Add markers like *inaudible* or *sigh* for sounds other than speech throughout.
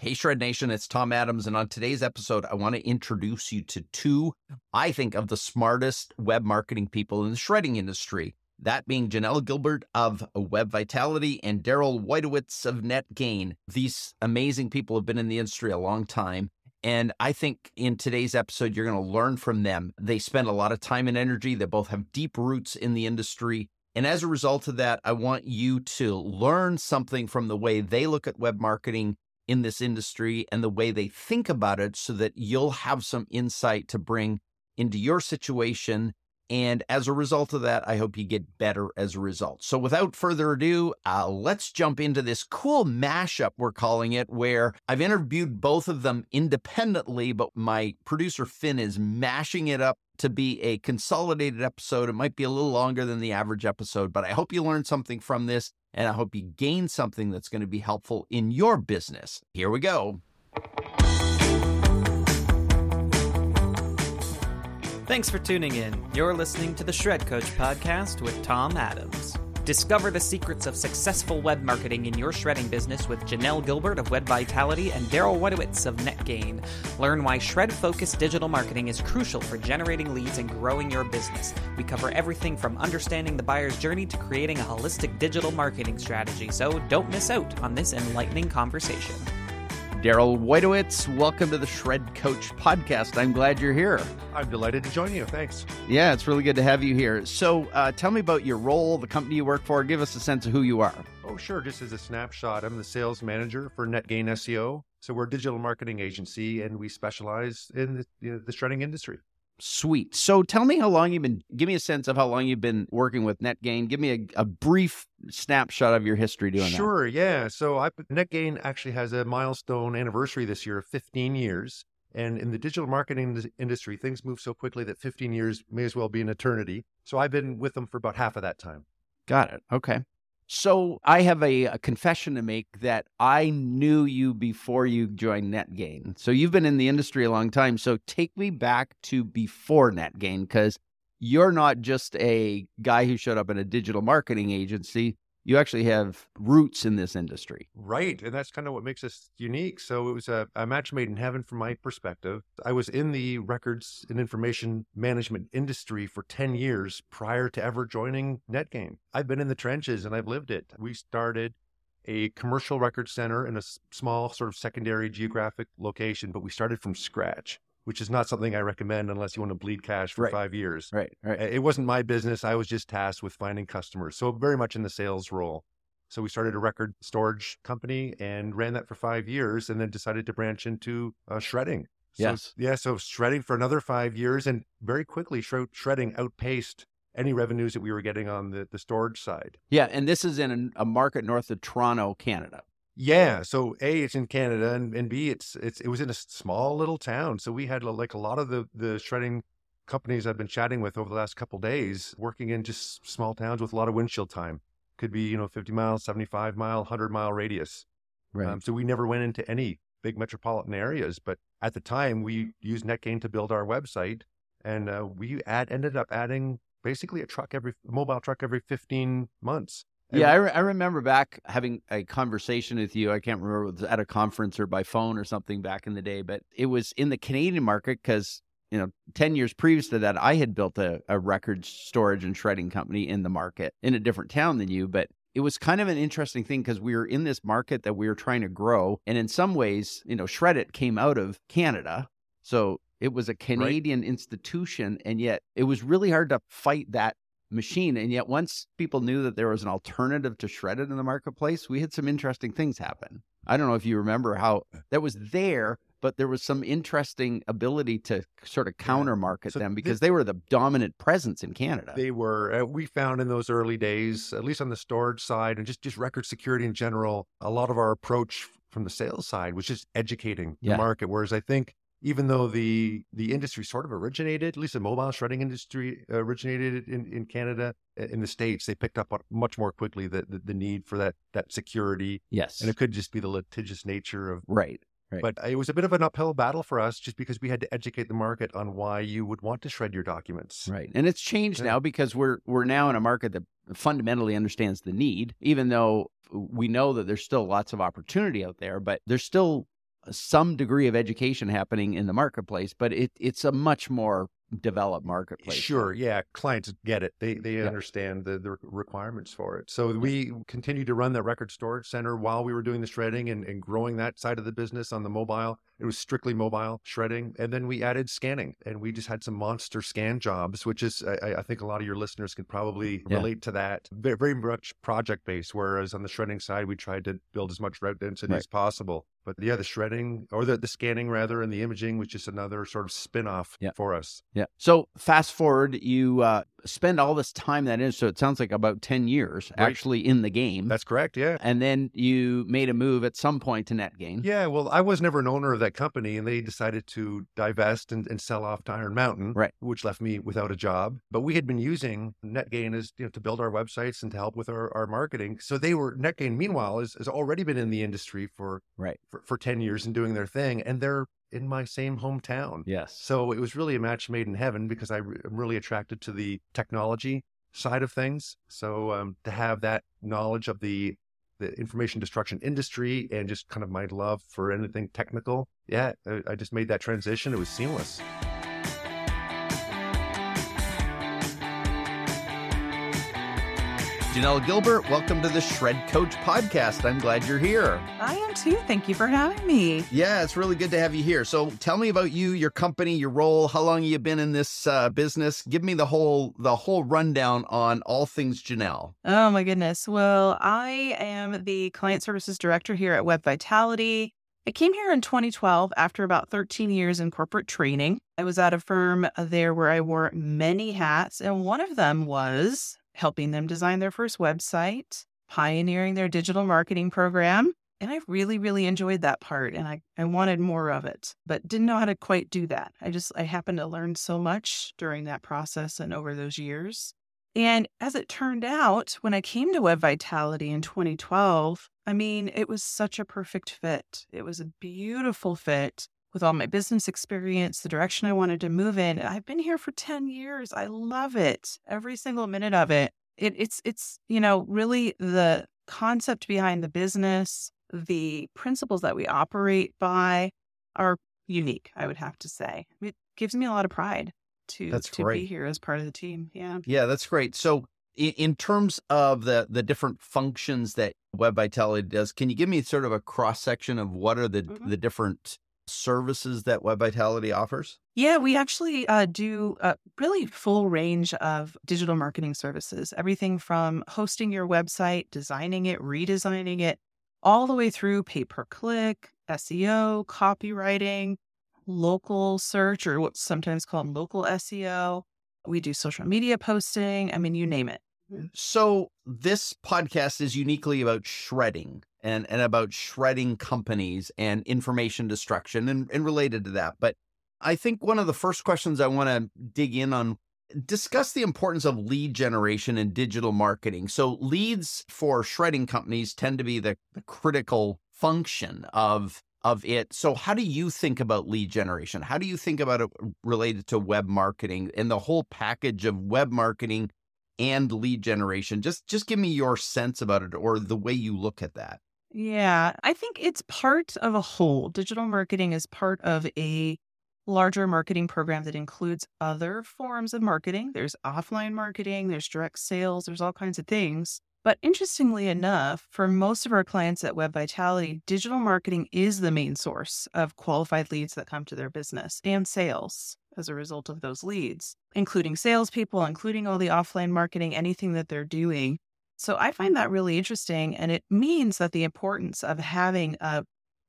Hey, Shred Nation, it's Tom Adams. And on today's episode, I want to introduce you to two, I think, of the smartest web marketing people in the shredding industry. That being Janelle Gilbert of Web Vitality and Daryl Woytowicz of NetGain. These amazing people have been in the industry a long time. And I think in today's episode, you're going to learn from them. They spend a lot of time and energy. They both have deep roots in the industry. And as a result of that, I want you to learn something from the way they look at web marketing in this industry and the way they think about it so that you'll have some insight to bring into your situation. And as a result of that, I hope you get better as a result. So without further ado, uh, let's jump into this cool mashup, we're calling it, where I've interviewed both of them independently, but my producer Finn is mashing it up to be a consolidated episode. It might be a little longer than the average episode, but I hope you learned something from this and I hope you gain something that's going to be helpful in your business. Here we go. Thanks for tuning in. You're listening to the Shred Coach podcast with Tom Adams. Discover the secrets of successful web marketing in your shredding business with Janelle Gilbert of Web Vitality and Daryl Woytowicz of NetGain. Learn why shred focused digital marketing is crucial for generating leads and growing your business. We cover everything from understanding the buyer's journey to creating a holistic digital marketing strategy, so don't miss out on this enlightening conversation. Daryl Woytowicz, welcome to the Shred Coach podcast. I'm glad you're here. I'm delighted to join you. Thanks. Yeah, it's really good to have you here. So, uh, tell me about your role, the company you work for. Give us a sense of who you are. Oh, sure. Just as a snapshot, I'm the sales manager for NetGain SEO. So, we're a digital marketing agency and we specialize in the, you know, the shredding industry. Sweet. So tell me how long you've been, give me a sense of how long you've been working with NetGain. Give me a, a brief snapshot of your history doing sure, that. Sure. Yeah. So I, NetGain actually has a milestone anniversary this year of 15 years. And in the digital marketing industry, things move so quickly that 15 years may as well be an eternity. So I've been with them for about half of that time. Got it. Okay. So I have a, a, confession to make that I knew you before you joined NetGain. So you've been in the industry a long time. So take me back to before NetGain because you're not just a guy who showed up in a digital marketing agency you actually have roots in this industry. Right. And that's kind of what makes us unique. So it was a, a, match made in heaven from my perspective. I was in the records and information management industry for 10 years prior to ever joining NetGain. I've been in the trenches and I've lived it. We started a commercial record center in a small sort of secondary geographic location, but we started from scratch which is not something I recommend unless you want to bleed cash for right. five years. Right, right. It wasn't my business. I was just tasked with finding customers. So very much in the sales role. So we started a record storage company and ran that for five years and then decided to branch into uh, shredding. So, yes. Yeah. So shredding for another five years and very quickly shredding outpaced any revenues that we were getting on the, the storage side. Yeah. And this is in a market north of Toronto, Canada. Yeah. So A, it's in Canada, and, and B, it's it's it was in a small little town. So we had like a lot of the the shredding companies I've been chatting with over the last couple days, working in just small towns with a lot of windshield time. Could be you know 50 miles, 75 mile, 100 mile radius. Right. Um, so we never went into any big metropolitan areas, but at the time we used NetGain to build our website, and uh, we add, ended up adding basically a truck every mobile truck every 15 months. Yeah, I, re- I remember back having a conversation with you. I can't remember it was at a conference or by phone or something back in the day, but it was in the Canadian market because you know, 10 years previous to that, I had built a, a record storage and shredding company in the market in a different town than you. But it was kind of an interesting thing because we were in this market that we were trying to grow. And in some ways, you know, Shred-it came out of Canada. So it was a Canadian right. institution. And yet it was really hard to fight that machine. And yet, once people knew that there was an alternative to Shred-it in the marketplace, we had some interesting things happen. I don't know if you remember how that was there, but there was some interesting ability to sort of counter market so them because this, they were the dominant presence in Canada. They were. Uh, we found in those early days, at least on the storage side and just, just record security in general, a lot of our approach from the sales side was just educating the yeah. market. Whereas I think even though the the industry sort of originated, at least the mobile shredding industry originated in, in Canada, in the states, they picked up much more quickly the, the, the need for that that security. Yes, and it could just be the litigious nature of right. Right. But uh, it was a bit of an uphill battle for us just because we had to educate the market on why you would want to shred your documents. Right. And it's changed yeah. now because we're we're now in a market that fundamentally understands the need, even though we know that there's still lots of opportunity out there, but there's still some degree of education happening in the marketplace, but it, it's a much more developed marketplace. Sure, yeah, clients get it. They they Yeah. understand the, the requirements for it. So we continued to run that record storage center while we were doing the shredding and, and growing that side of the business on the mobile. It was strictly mobile shredding, and then we added scanning, and we just had some monster scan jobs, which is I, I think a lot of your listeners can probably Yeah. relate to that. Very, very much project based, whereas on the shredding side, we tried to build as much route density Right. as possible. But yeah, the shredding or the, the scanning rather, and the imaging was just another sort of spin off Yeah. for us. Yeah. So fast forward, you uh, spend all this time that in. So it sounds like about 10 years Right. actually in the game. That's correct. Yeah. and then you made a move at some point to NetGain. Yeah, well, I was never an owner of that company, and they decided to divest and, and sell off to Iron Mountain, Right. which left me without a job. But we had been using NetGain as you know to build our websites and to help with our, our marketing. So they were NetGain. Meanwhile, has, has already been in the industry for Right. for, for ten years and doing their thing, and they're in my same hometown. Yes. So it was really a match made in heaven because I re- am really attracted to the technology side of things. So um, to have that knowledge of the the information destruction industry and just kind of my love for anything technical, yeah, I, I just made that transition. It was seamless. Janelle Gilbert, welcome to the Shred Coach podcast. I'm glad you're here. I am too. Thank you for having me. Yeah, it's really good to have you here. So tell me about you, your company, your role, how long you been in this uh, business. Give me the whole the whole rundown on all things Janelle. Oh my goodness. Well, I am the client services director here at Web Vitality. I came here in 2012 after about 13 years in corporate training. I was at a firm there where I wore many hats, and one of them was helping them design their first website, pioneering their digital marketing program. And I really, really enjoyed that part and I, I wanted more of it, but didn't know how to quite do that. I just, I happened to learn so much during that process and over those years. And as it turned out, when I came to Web Vitality in 2012, I mean, it was such a perfect fit. It was a beautiful fit with all my business experience, the direction I wanted to move in. I've been here for 10 years. I love it. Every single minute of it. it it's it's, you know, really the concept behind the business, the principles that we operate by are unique, I would have to say. It gives me a lot of pride to That's to great. be here as part of the team. Yeah. Yeah, that's great. So in, in terms of the the different functions that Web Vitality does, can you give me sort of a cross section of what are the Mhm. the different services that Web Vitality offers? Yeah, we actually uh, do a really full range of digital marketing services. Everything from hosting your website, designing it, redesigning it, all the way through pay per click, SEO, copywriting, local search, or what's sometimes called local SEO. We do social media posting. I mean, you name it. So this podcast is uniquely about shredding and, and about shredding companies and information destruction and, and related to that. But I think one of the first questions I want to dig in on discuss the importance of lead generation and digital marketing. So leads for shredding companies tend to be the, the critical function of of it. So how do you think about lead generation? How do you think about it related to web marketing and the whole package of web marketing and lead generation? Just just give me your sense about it or the way you look at that. Yeah, I think it's part of a whole. Digital marketing is part of a larger marketing program that includes other forms of marketing. There's offline marketing, there's direct sales, there's all kinds of things. But interestingly enough, for most of our clients at Web Vitality, digital marketing is the main source of qualified leads that come to their business and sales as a result of those leads, including salespeople, including all the offline marketing, anything that they're doing. So I find that really interesting. And it means that the importance of having a,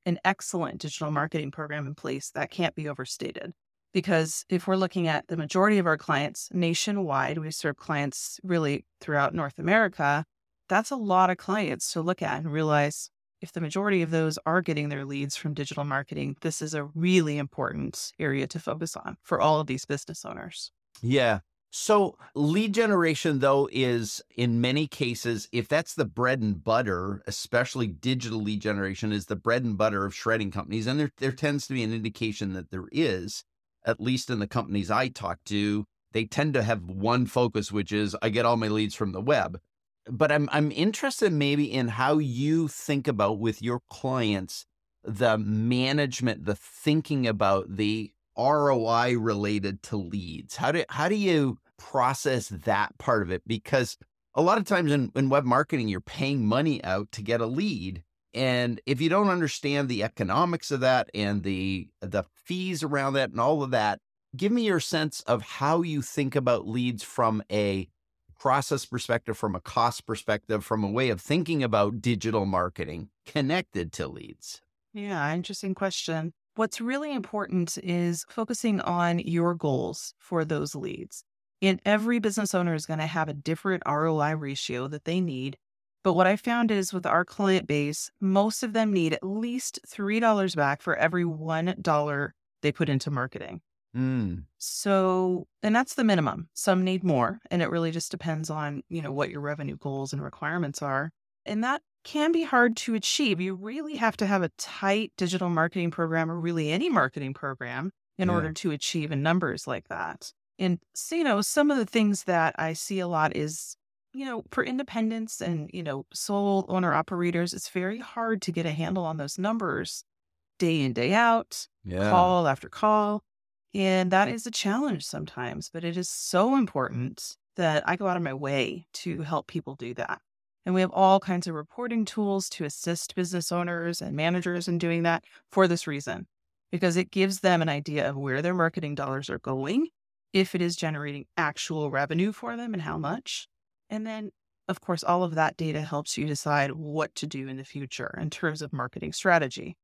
an excellent digital marketing program in place that can't be overstated. Because if we're looking at the majority of our clients nationwide, we serve clients really throughout North America. That's a lot of clients to look at and realize if the majority of those are getting their leads from digital marketing, this is a really important area to focus on for all of these business owners. Yeah. So lead generation though is in many cases if that's the bread and butter, especially digital lead generation is the bread and butter of shredding companies and there there tends to be an indication that there is at least in the companies I talk to, they tend to have one focus which is I get all my leads from the web. But I'm I'm interested maybe in how you think about with your clients the management, the thinking about the ROI related to leads? How do how do you process that part of it? Because a lot of times in, in web marketing, you're paying money out to get a lead. And if you don't understand the economics of that and the the fees around that and all of that, give me your sense of how you think about leads from a process perspective, from a cost perspective, from a way of thinking about digital marketing connected to leads. Yeah, interesting question. What's really important is focusing on your goals for those leads. And every business owner is going to have a different ROI ratio that they need. But what I found is with our client base, most of them need at least $3 back for every $1 they put into marketing. Mm. So, and that's the minimum. Some need more, and it really just depends on, you know, what your revenue goals and requirements are. And that can be hard to achieve. You really have to have a tight digital marketing program or really any marketing program in Yeah. order to achieve in numbers like that. And so, you know, some of the things that I see a lot is, you know, for independents and, you know, sole owner operators, it's very hard to get a handle on those numbers day in, day out Yeah. call after call. And that is a challenge sometimes, but it is so important that I go out of my way to help people do that. And we have all kinds of reporting tools to assist business owners and managers in doing that for this reason, because it gives them an idea of where their marketing dollars are going, if it is generating actual revenue for them and how much. And then, of course, all of that data helps you decide what to do in the future in terms of marketing strategy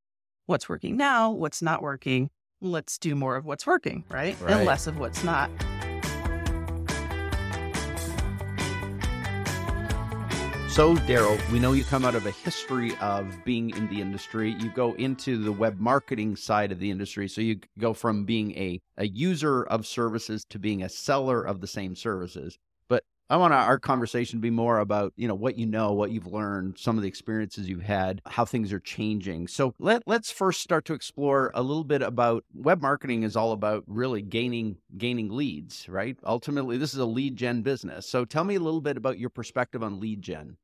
what's working now, what's not working. Let's do more of what's working, right? Right. And less of what's not. So, Daryl, we know you come out of a history of being in the industry. You go into the web marketing side of the industry. So, you go from being a, a user of services to being a seller of the same services. I want our conversation to be more about, you know, what you know, what you've learned, some of the experiences you've had, how things are changing. So let, let's first start to explore a little bit about web marketing is all about really gaining gaining leads, right? Ultimately, this is a lead gen business. So tell me a little bit about your perspective on lead gen.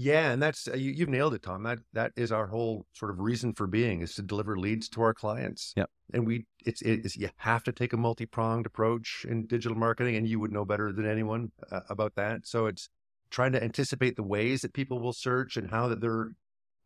Yeah, and that's uh, you, you've nailed it, Tom. That that is our whole sort of reason for being is to deliver leads to our clients. Yeah, And we it's it's you have to take a multi-pronged approach in digital marketing and you would know better than anyone uh, about that. So it's trying to anticipate the ways that people will search and how that they're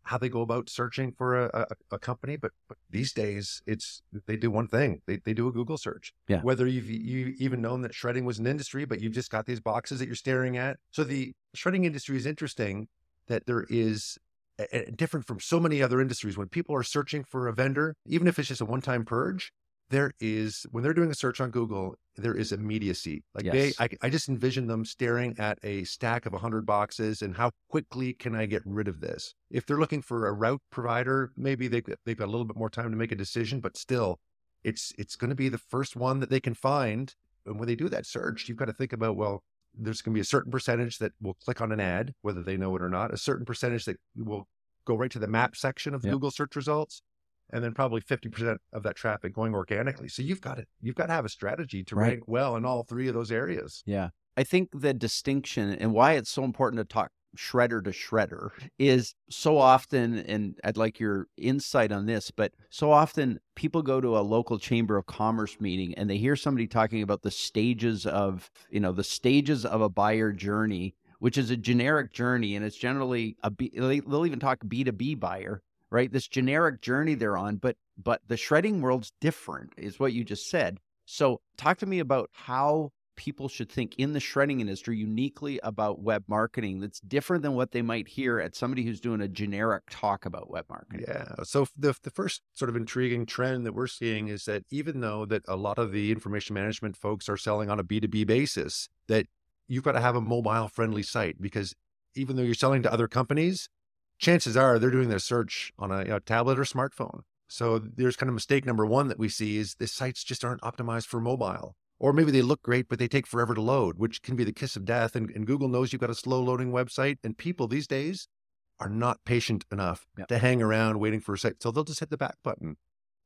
how they go about searching for a, a, a company. But, but these days it's they do one thing. They they do a Google search. Yeah. Whether you've you even known that shredding was an industry, but you've just got these boxes that you're staring at. So the shredding industry is interesting that there is a, a- different from so many other industries. When people are searching for a vendor, even if it's just a one-time purge, there is when they're doing a search on Google, there is immediacy. Like they, I, I just envision them staring at a stack of hundred boxes and how quickly can I get rid of this? If they're looking for a route provider, maybe they've they've got a little bit more time to make a decision, but still, it's it's going to be the first one that they can find. And when they do that search, you've got to think about well, there's going to be a certain percentage that will click on an ad, whether they know it or not, a certain percentage that will go right to the map section of Yep. Google search results, and then probably 50% of that traffic going organically. So you've got to you've got to have a strategy to Right. rank well in all three of those areas. Yeah. I think the distinction and why it's so important to talk shredder to shredder is so often, and I'd like your insight on this, but so often people go to a local chamber of commerce meeting and they hear somebody talking about the stages of, you know, the stages of a buyer journey, which is a generic journey. And it's generally a, B, they- they'll even talk B2B buyer, right? This generic journey they're on, but, but the shredding world's different is what you just said. So talk to me about how people should think in the shredding industry uniquely about web marketing that's different than what they might hear at somebody who's doing a generic talk about web marketing. Yeah. So the the first sort of intriguing trend that we're seeing is that even though that a lot of the information management folks are selling on a B2B basis, that you've got to have a mobile friendly site because even though you're selling to other companies, chances are they're doing their search on a, a tablet or smartphone. So there's kind of mistake number one that we see is the sites just aren't optimized for mobile. Or maybe they look great, but they take forever to load, which can be the kiss of death. And, and Google knows you've got a slow loading website. And people these days are not patient enough Yep. to hang around waiting for a site. So they'll just hit the back button.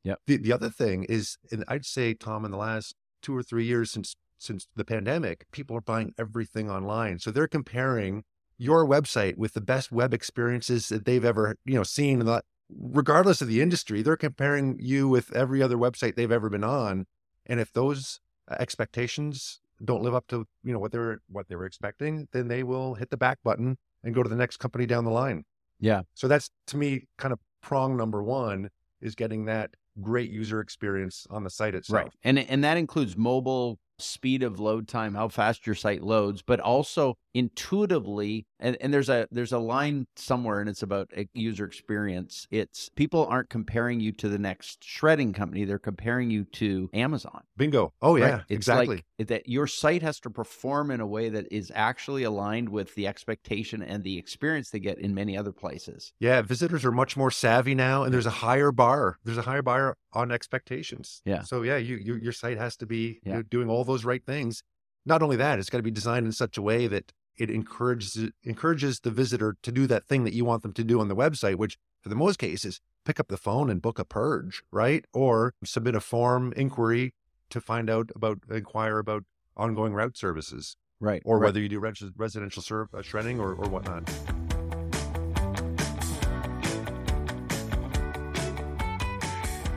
Yep. The, the other thing is, and I'd say, Tom, in the last two or three years since since the pandemic, people are buying everything online. So they're comparing your website with the best web experiences that they've ever, you know, seen in the regardless of the industry, they're comparing you with every other website they've ever been on. And if those expectations don't live up to, you know, what they're what they were expecting, then they will hit the back button and go to the next company down the line. Yeah. So that's to me kind of prong number one is getting that great user experience on the site itself. Right. And and that includes mobile speed of load time, how fast your site loads, but also intuitively and, and there's a there's a line somewhere and it's about user experience. It's people aren't comparing you to the next shredding company, they're comparing you to Amazon. Bingo. Oh yeah, right? exactly. Like that your site has to perform in a way that is actually aligned with the expectation and the experience they get in many other places. Yeah, visitors are much more savvy now and there's a higher bar. There's a higher bar on expectations. Yeah. So yeah, you, you your site has to be yeah. doing all those right things. Not only that, it's got to be designed in such a way that it encourages encourages the visitor to do that thing that you want them to do on the website, which for the most cases, pick up the phone and book a purge, right? Or submit a form inquiry to find out about inquire about ongoing route services, right? Or right. whether you do res- residential serve, uh, shredding or, or whatnot.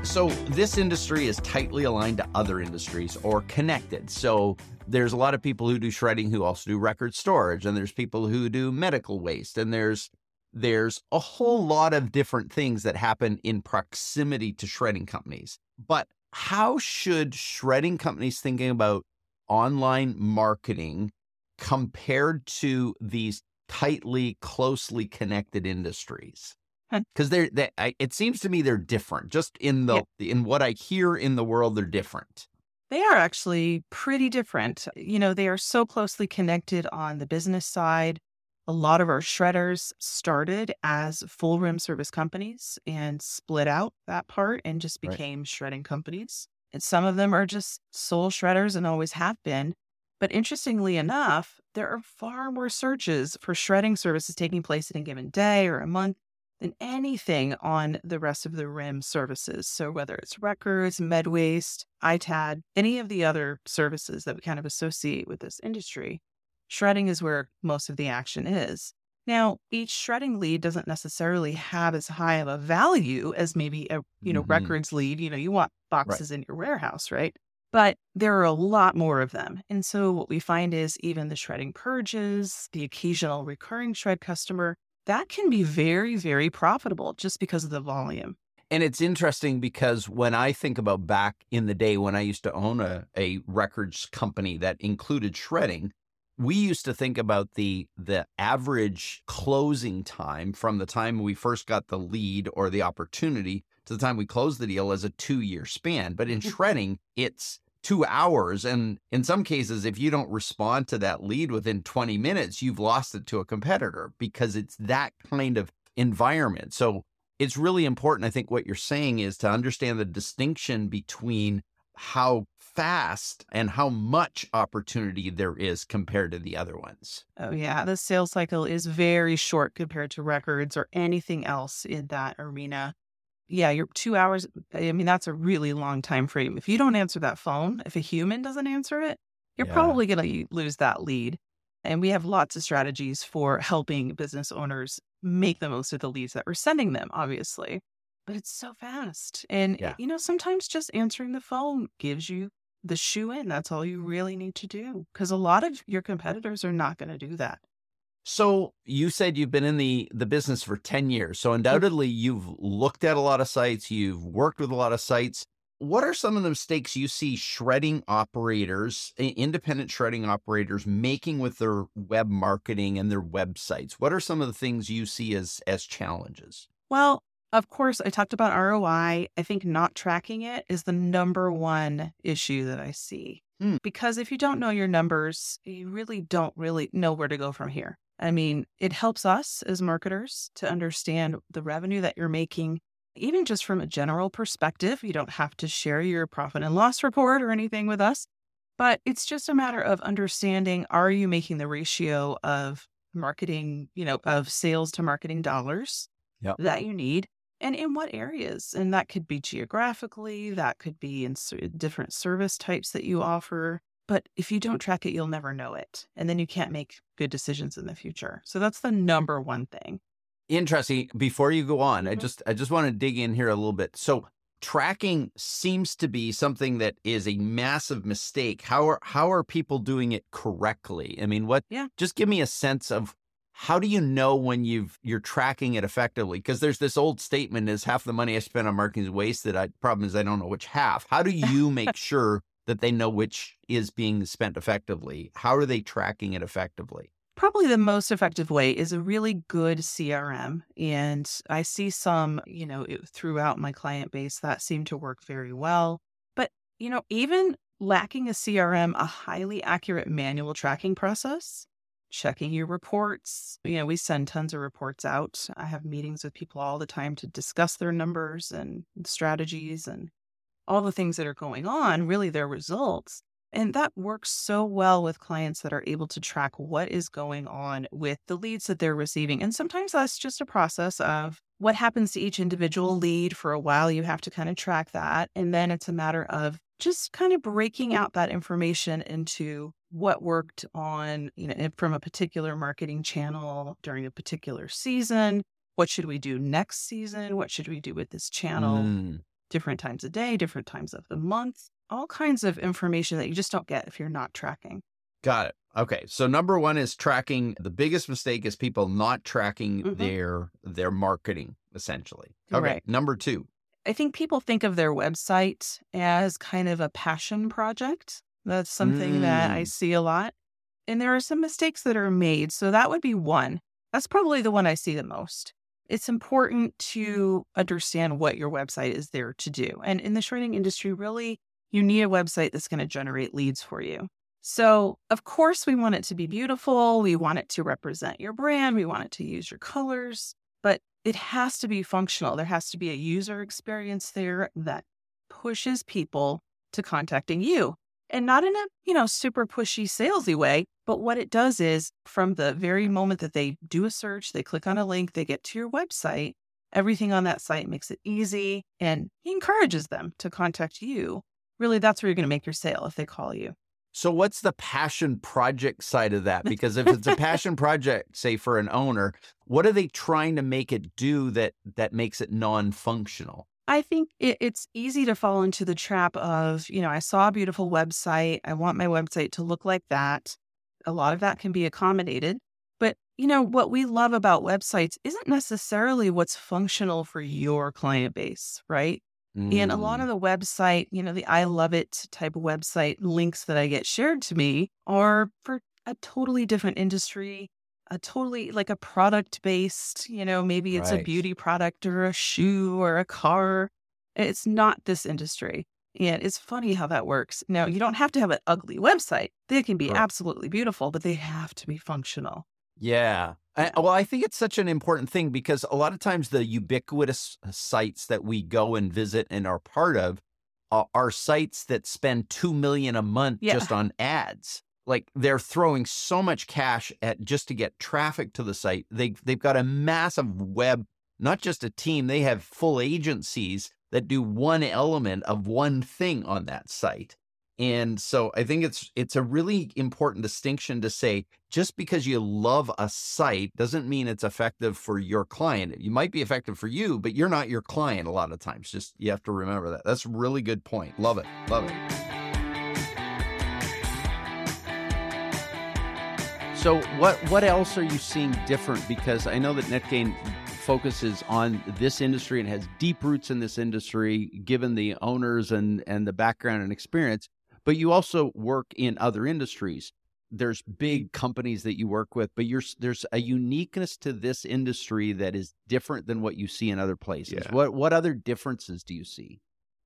So, this industry is tightly aligned to other industries or connected. So, there's a lot of people who do shredding who also do record storage, and there's people who do medical waste, and there's there's a whole lot of different things that happen in proximity to shredding companies. But how should shredding companies thinking about online marketing compared to these tightly, closely connected industries? Because they're they, I, it seems to me they're different. Just in the yeah. in what i hear in the world they're different. They are actually pretty different. You know they are so closely connected on the business side. A lot of our shredders started as full RIM service companies and split out that part and just became right. shredding companies. And some of them are just sole shredders and always have been. But interestingly enough there are far more searches for shredding services taking place in a given day or a month than anything on the rest of the RIM services. So whether it's records, MedWaste, ITAD, any of the other services that we kind of associate with this industry, shredding is where most of the action is. Now, each shredding lead doesn't necessarily have as high of a value as maybe a, you know, mm-hmm. records lead. You know, you want boxes right. in your warehouse, right? But there are a lot more of them. And so what we find is even the shredding purges, the occasional recurring shred customer, that can be very, very profitable just because of the volume. And it's interesting because when I think about back in the day when I used to own a, a records company that included shredding, we used to think about the the average closing time from the time we first got the lead or the opportunity to the time we closed the deal as a two year span. But in *laughs* shredding, it's two hours. And in some cases, if you don't respond to that lead within 20 minutes, you've lost it to a competitor because it's that kind of environment. So it's really important. I think what you're saying is to understand the distinction between how fast and how much opportunity there is compared to the other ones. Oh, yeah. The sales cycle is very short compared to records or anything else in that arena yeah, you're two hours. I mean, that's a really long time frame. If you don't answer that phone, if a human doesn't answer it, you're yeah. probably going to lose that lead. And we have lots of strategies for helping business owners make the most of the leads that we're sending them, obviously. But it's so fast. And, yeah. you know, sometimes just answering the phone gives you the shoe in. That's all you really need to do because a lot of your competitors are not going to do that. So you said you've been in the the business for 10 years. So undoubtedly you've looked at a lot of sites, you've worked with a lot of sites. What are some of the mistakes you see shredding operators, independent shredding operators making with their web marketing and their websites? What are some of the things you see as as challenges? Well, of course, I talked about ROI. I think not tracking it is the number one issue that I see. Hmm. Because if you don't know your numbers, you really don't really know where to go from here. I mean, it helps us as marketers to understand the revenue that you're making, even just from a general perspective. You don't have to share your profit and loss report or anything with us, but it's just a matter of understanding are you making the ratio of marketing, you know, of sales to marketing dollars yep. that you need? And in what areas? And that could be geographically, that could be in different service types that you offer. But if you don't track it, you'll never know it. And then you can't make good decisions in the future. So that's the number one thing. Interesting. Before you go on, I Mhm. just I just want to dig in here a little bit. So tracking seems to be something that is a massive mistake. How are how are people doing it correctly? I mean, what Yeah. just give me a sense of how do you know when you've you're tracking it effectively? Because there's this old statement is half the money I spend on marketing is wasted. I problem is I don't know which half. How do *laughs* you make sure that they know which is being spent effectively? How are they tracking it effectively? Probably the most effective way is a really good CRM. And I see some, you know, throughout my client base that seem to work very well. But, you know, even lacking a CRM, a highly accurate manual tracking process, checking your reports. You know, we send tons of reports out. I have meetings with people all the time to discuss their numbers and strategies and all the things that are going on, really their results. And that works so well with clients that are able to track what is going on with the leads that they're receiving. And sometimes that's just a process of what happens to each individual lead for a while. You have to kind of track that. And then it's a matter of just kind of breaking out that information into what worked on, you know, from a particular marketing channel during a particular season. What should we do next season? What should we do with this channel? Mm. Different times a day, different times of the month, all kinds of information that you just don't get if you're not tracking. Got it. Okay. So number one is tracking. The biggest mistake is people not tracking Mhm. their their marketing, essentially. Okay. Right. Number two. I think people think of their website as kind of a passion project. That's something that I Mm. see a lot. And there are some mistakes that are made. So that would be one. That's probably the one I see the most. It's important mm-hmm. to understand what your website is there to do. And in the shredding industry, really, you need a website that's going to generate leads for you. So, of course, we want it to be beautiful. We want it to represent your brand. We want it to use your colors, but it has to be functional. There has to be a user experience there that pushes people to contacting you and not in a, you know, super pushy salesy way, but what it does is from the very moment that they do a search, they click on a link, they get to your website, everything on that site makes it easy and encourages them to contact you. Really, that's where you're going to make your sale if they call you. So what's the passion project side of that? Because if it's a *laughs* passion project, say for an owner, what are they trying to make it do that that makes it non-functional? I think it, it's easy to fall into the trap of, you know, I saw a beautiful website. I want my website to look like that. A lot of that can be accommodated. But, you know, what we love about websites isn't necessarily what's functional for your client base, right? And a lot Mm, of the website, you know, the I love it type of website links that I get shared to me are for a totally different industry, a totally like a product based, you know, maybe it's a beauty product or a shoe or a car. It's not this industry. And it's funny how that works. Now, you don't have to have an ugly website. They can be Correct. absolutely beautiful, but they have to be functional. Yeah. I, well, I think it's such an important thing because a lot of times the ubiquitous uh, sites that we go and visit and are part of are, are sites that spend 2 million a month Yeah. just on ads. Like they're throwing so much cash at just to get traffic to the site. They they've got a massive web, not just a team, they have full agencies that do one element of one thing on that site. And so I think it's it's a really important distinction to say just because you love a site doesn't mean it's effective for your client. It might be effective for you, but you're not your client a lot of times. Just you have to remember that. That's a really good point. Love it. Love it. So what what else are you seeing different? Because I know that NetGain focuses on this industry and has deep roots in this industry, given the owners and and the background and experience. But you also work in other industries. There's big companies that you work with, but you're, there's a uniqueness to this industry that is different than what you see in other places. Yeah. What what other differences do you see?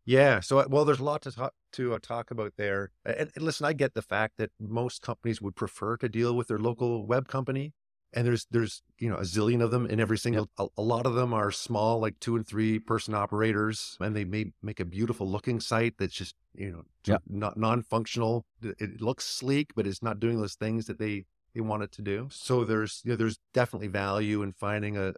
Yeah. So, uh, well, there's a lot to talk to uh, talk about there. And, and listen, I get the fact that most companies would prefer to deal with their local web company, and there's there's you know a zillion of them in every single. A, a lot of them are small, like two and three person operators, and they may make a beautiful looking site that's just you know Yep. not non functional. It, it looks sleek, but it's not doing those things that they they want it to do. So there's you know, there's definitely value in finding a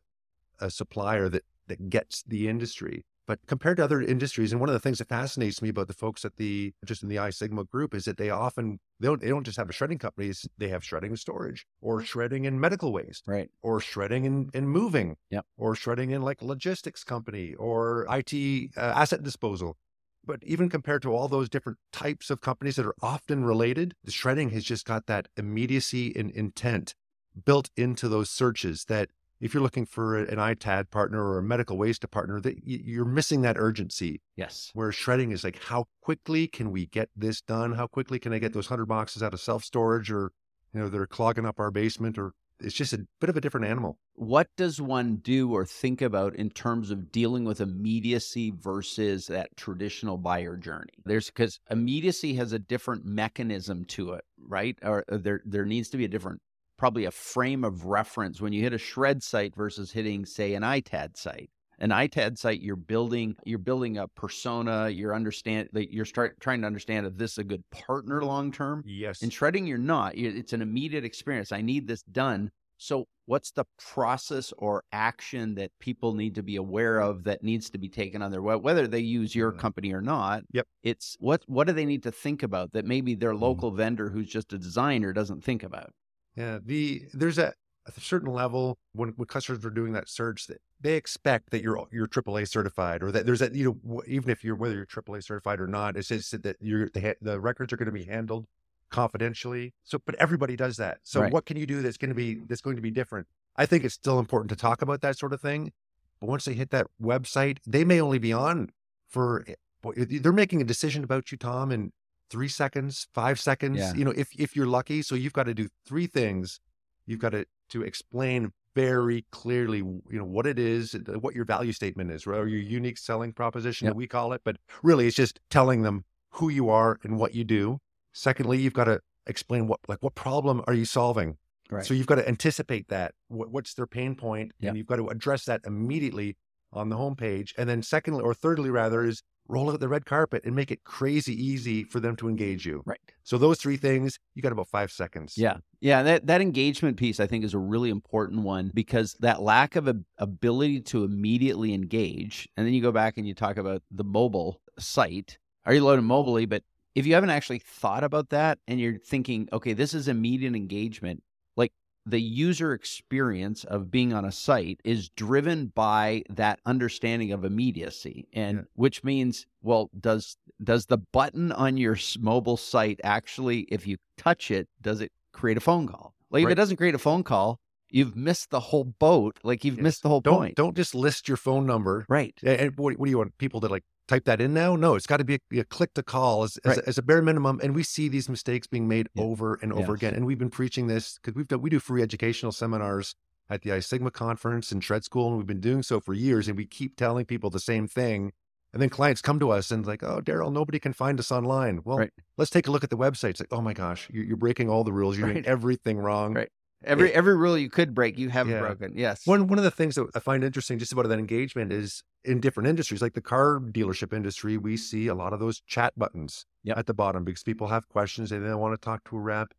a supplier that that gets the industry. But compared to other industries, and one of the things that fascinates me about the folks at the just in the iSigma group is that they often they don't they don't just have a shredding companies, they have shredding and storage, or shredding in medical waste, Right. or shredding and, and moving, Yep. or shredding in like logistics company or IT uh, asset disposal. But even compared to all those different types of companies that are often related, the shredding has just got that immediacy and intent built into those searches that if you're looking for an ITAD partner or a medical waste partner, that you're missing that urgency. Yes. Where shredding is like, how quickly can we get this done? How quickly can I get those hundred boxes out of self storage, or you know, they're clogging up our basement, or it's just a bit of a different animal. What does one do or think about in terms of dealing with immediacy versus that traditional buyer journey? There's because immediacy has a different mechanism to it, right? Or uh, there there needs to be a different probably a frame of reference when you hit a shred site versus hitting say an ITAD site. An ITAD site, you're building you're building a persona. You're understand you're start trying to understand if this is a good partner long term. Yes. In shredding, you're not. It's an immediate experience. I need this done. So, what's the process or action that people need to be aware of that needs to be taken on their web, whether they use your Mhm. company or not? Yep. It's what what do they need to think about that maybe their Mhm. local vendor who's just a designer doesn't think about? Yeah, the there's a, a certain level when, when customers are doing that search that they expect that you're you're AAA certified or that there's that you know even if you're whether you're AAA certified or not, it's just that you're the the records are going to be handled confidentially. So, but everybody does that. So, Right. what can you do that's going to be that's going to be different? I think it's still important to talk about that sort of thing. But once they hit that website, they may only be on for eh, they're making a decision about you, Tom, in three seconds, five seconds. Yeah. You know, if if you're lucky, so you've got to do three things. You've got to to explain very clearly, you know, what it is, what your value statement is, or your unique selling proposition Yep. that we call it. But really, it's just telling them who you are and what you do. Secondly, you've got to explain what like what problem are you solving. Right. So you've got to anticipate that. What, what's their pain point, Yep. and you've got to address that immediately on the homepage. And then secondly, or thirdly, rather, is roll out the red carpet and make it crazy easy for them to engage you. right. So those three things, you got about five seconds. Yeah. Yeah. That, that engagement piece, I think, is a really important one because that lack of a, ability to immediately engage, and then you go back and you talk about the mobile site. Are you loading mobily? But if you haven't actually thought about that and you're thinking, okay, this is immediate engagement, the user experience of being on a site is driven by that understanding of immediacy. And Yeah. which means well does does the button on your mobile site actually if you touch it does it create a phone call? Like if it doesn't create a phone call you've missed the whole boat. Like you've Yes. missed the whole Don't point. don't just list your phone number. right. And and what, what do you want? People to like type that in now? No, it's got to be a, a click to call as, as, Right. a, as a bare minimum. And we see these mistakes being made Yeah. over and over Yes. again. And we've been preaching this because we've done we do free educational seminars at the iSigma conference and Shred School, and we've been doing so for years. And we keep telling people the same thing. And then clients come to us and like, oh, Daryl, nobody can find us online. Well, Right. let's take a look at the website. It's like, oh my gosh, you're, you're breaking all the rules. You're Right. doing everything wrong. Right. Every every rule you could break you haven't Yeah. broken yes One one of the things that I find interesting just about that engagement is in different industries, like the car dealership industry, we see a lot of those chat buttons Yep. at the bottom because people have questions and they want to talk to a rep.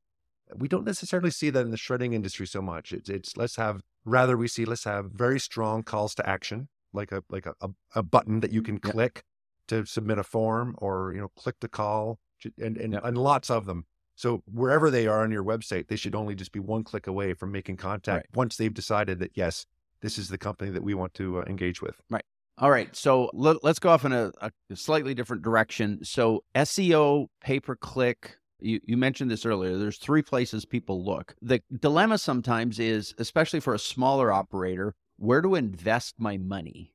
We don't necessarily see that in the shredding industry so much. It's it's let's have rather we see let's have very strong calls to action, like a like a, a, a button that you can Yep. click to submit a form or you know click to call and and, Yep. and lots of them. So wherever they are on your website, they should only just be one click away from making contact once they've decided that yes, this is the company that we want to uh, engage with. Right. All right. So let, us go off in a, a slightly different direction. So SEO, pay per click. You, you mentioned this earlier. There's three places people look. The dilemma sometimes is, especially for a smaller operator, where to invest my money,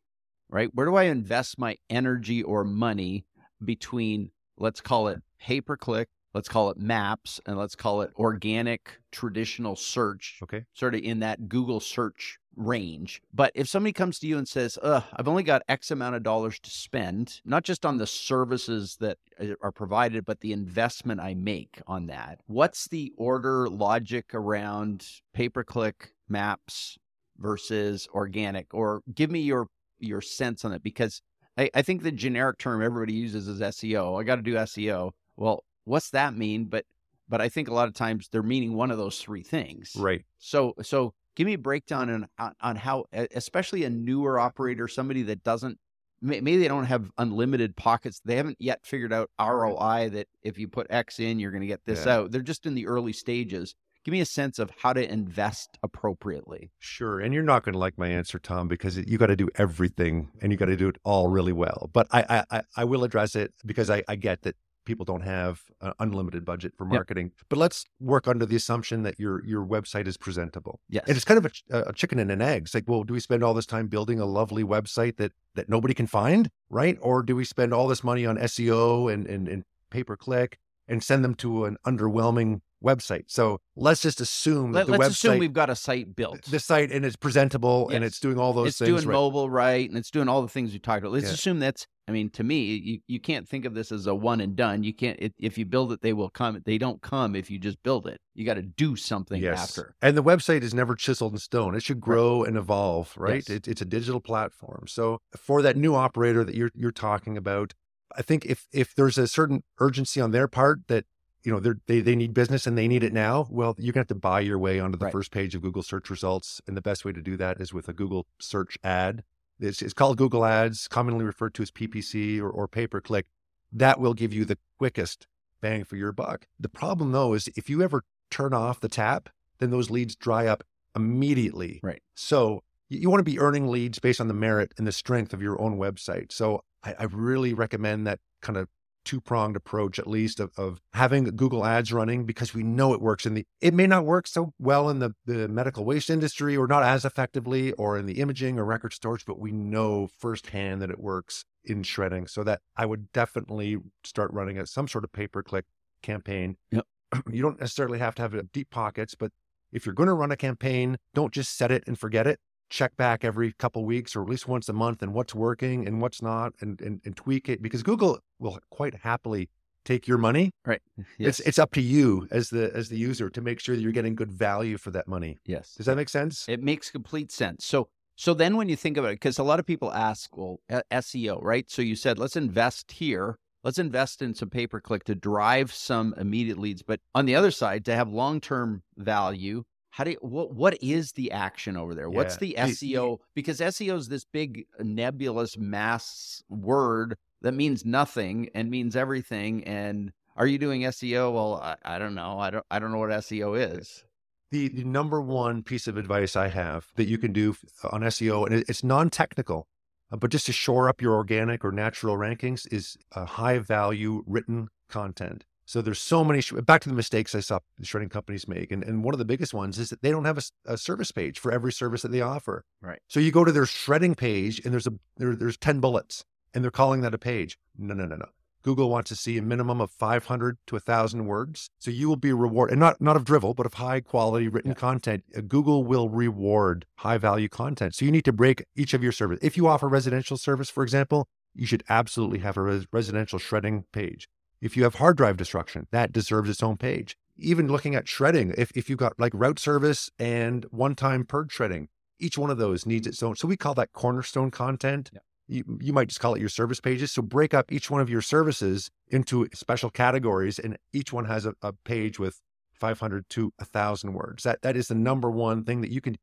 right? Where do I invest my energy or money between, let's call it pay per click, let's call it maps, and let's call it organic traditional search Okay. sort of in that Google search range. But if somebody comes to you and says, Ugh, I've only got X amount of dollars to spend, not just on the services that uh, are provided, but the investment I make on that, what's the order logic around pay per click maps versus organic? Or give me your your sense on it because I, I think the generic term everybody uses is SEO. I got to do SEO. Well, what's that mean? But but I think a lot of times they're meaning one of those three things. Right. So so give me a breakdown on on, on how especially a newer operator, somebody that doesn't maybe they don't have unlimited pockets. They haven't yet figured out ROI that if you put X in, you're going to get this Yeah. out. They're just in the early stages. Give me a sense of how to invest appropriately. Sure. And you're not going to like my answer, Tom, because you got to do everything and you got to do it all really well. But I, I, I- I will address it because I, I get that people don't have an unlimited budget for Yep. marketing. But let's work under the assumption that your your website is presentable. Yes. And it's kind of a, a chicken and an egg. It's like, well, do we spend all this time building a lovely website that that nobody can find, right? Or do we spend all this money on SEO and and, and pay per click and send them to an underwhelming website? So let's just assume that let's website assume we've got a site built. the site and it's presentable and it's doing all those it's things doing right. mobile right and it's doing all the things we talked about let's Yeah. assume that's i mean to me you, you can't think of this as a one and done you can't it, if you build it they will come they don't come if you just build it you got to do something yes. after And the website is never chiseled in stone. It should grow and evolve, right? Yes. It, it's a digital platform. So for that new operator that you're you're talking about, I think if if there's a certain urgency on their part that you know they're, they they need business and they need it now, well, you're gonna have to buy your way onto the Right. first page of Google search results, and the best way to do that is with a Google search ad. It's, it's called Google Ads, commonly referred to as PPC or, or pay per click. That will give you the quickest bang for your buck. The problem though is if you ever turn off the tap, then those leads dry up immediately. Right. So you, you want to be earning leads based on the merit and the strength of your own website. So I, I really recommend that kind of two pronged approach, at least of, of having Google ads running because we know it works in the, it may not work so well in the, the medical waste industry or not as effectively or in the imaging or record storage, but we know firsthand that it works in shredding. So that I would definitely start running a, some sort of pay per click campaign. Yep. *clears throat* You don't necessarily have to have deep pockets, but if you're going to run a campaign, don't just set it and forget it. Check back every couple weeks or at least once a month and what's working and what's not and, and, and tweak it because Google will quite happily take your money. right *laughs* Yes. It's it's up to you as the as the user to make sure that you're getting good value for that money. yes Does that make sense? It makes complete sense. So so then when you think about it, because a lot of people ask, well, SEO, right? So you said let's invest here. Let's invest in some pay per click to drive some immediate leads. But on the other side, to have long term value, how do you, what what is the action over there? What's the SEO? Because SEO is this big uh, nebulous mass word that means nothing and means everything. And are you doing SEO? Well, I, I don't know. I don't I don't know what SEO is. The, the number one piece of advice I have that you can do on SEO, and it- it's non technical, uh, but just to shore up your organic or natural rankings, is a high value written content. So there's so many, sh- back to the mistakes I saw the shredding companies make. And, and one of the biggest ones is that they don't have a service page for every service that they offer. Right. So you go to their shredding page and there's a there, there's 10 bullets and they're calling that a page. No, no, no, no. Google wants to see a minimum of 500 to 1,000 words. So you will be rewarded, and not, not of drivel, but of high quality written Yeah. content. Uh, Google will reward high value content. So you need to break each of your service. If you offer residential service, for example, you should absolutely have a res- residential shredding page. If you have hard drive destruction, that deserves its own page. Even looking at shredding, if, if you've got like route service and one time purge shredding, each one of those needs its own. So we call that cornerstone content. Yeah. You, you might just call it your service pages. So break up each one of your services into special categories, and each one has a, a page with 500 to 1,000 words. That That is the number one thing that you can,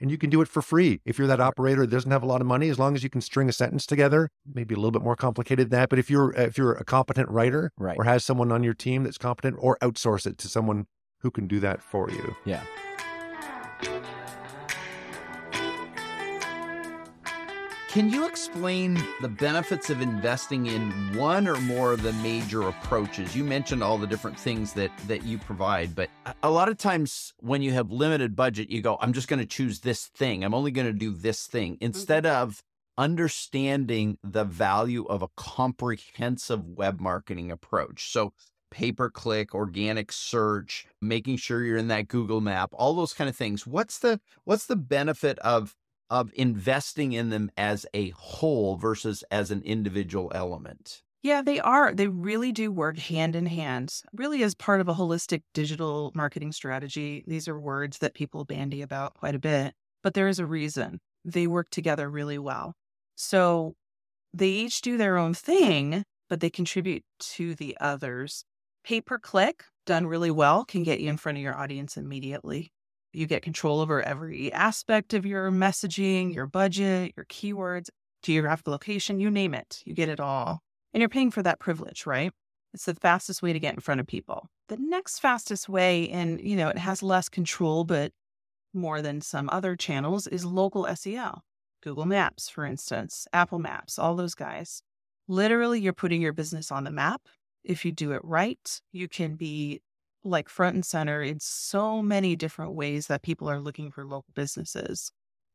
and you can do it for free. If you're that operator that doesn't have a lot of money, as long as you can string a sentence together, maybe a little bit more complicated than that. But if you're if you're a competent writer Right. or has someone on your team that's competent, or outsource it to someone who can do that for you. Yeah. Can you explain the benefits of investing in one or more of the major approaches? You mentioned all the different things that that you provide, but a- lot of times when you have limited budget, you go, I'm just going to choose this thing. I'm only going to do this thing instead mm-hmm. of understanding the value of a comprehensive web marketing approach. So pay per click, organic search, making sure you're in that Google map, all those kind of things. What's the what's the benefit of of investing in them as a whole versus as an individual element? Yeah, they are. They really do work hand in hand, really as part of a holistic digital marketing strategy. These are words that people bandy about quite a bit, but there is a reason. They work together really well. So they each do their own thing, but they contribute to the others. Pay per click, done really well, can get you in front of your audience immediately. You get control over every aspect of your messaging, your budget, your keywords. geographic location, you name it, you get it all. And you're paying for that privilege, right? It's the fastest way to get in front of people. The next fastest way, and you know, it has less control, but more than some other channels, is local SEO. Google Maps, for instance, Apple Maps, all those guys. Literally, you're putting your business on the map. If you do it right, you can be like front and center in so many different ways that people are looking for local businesses.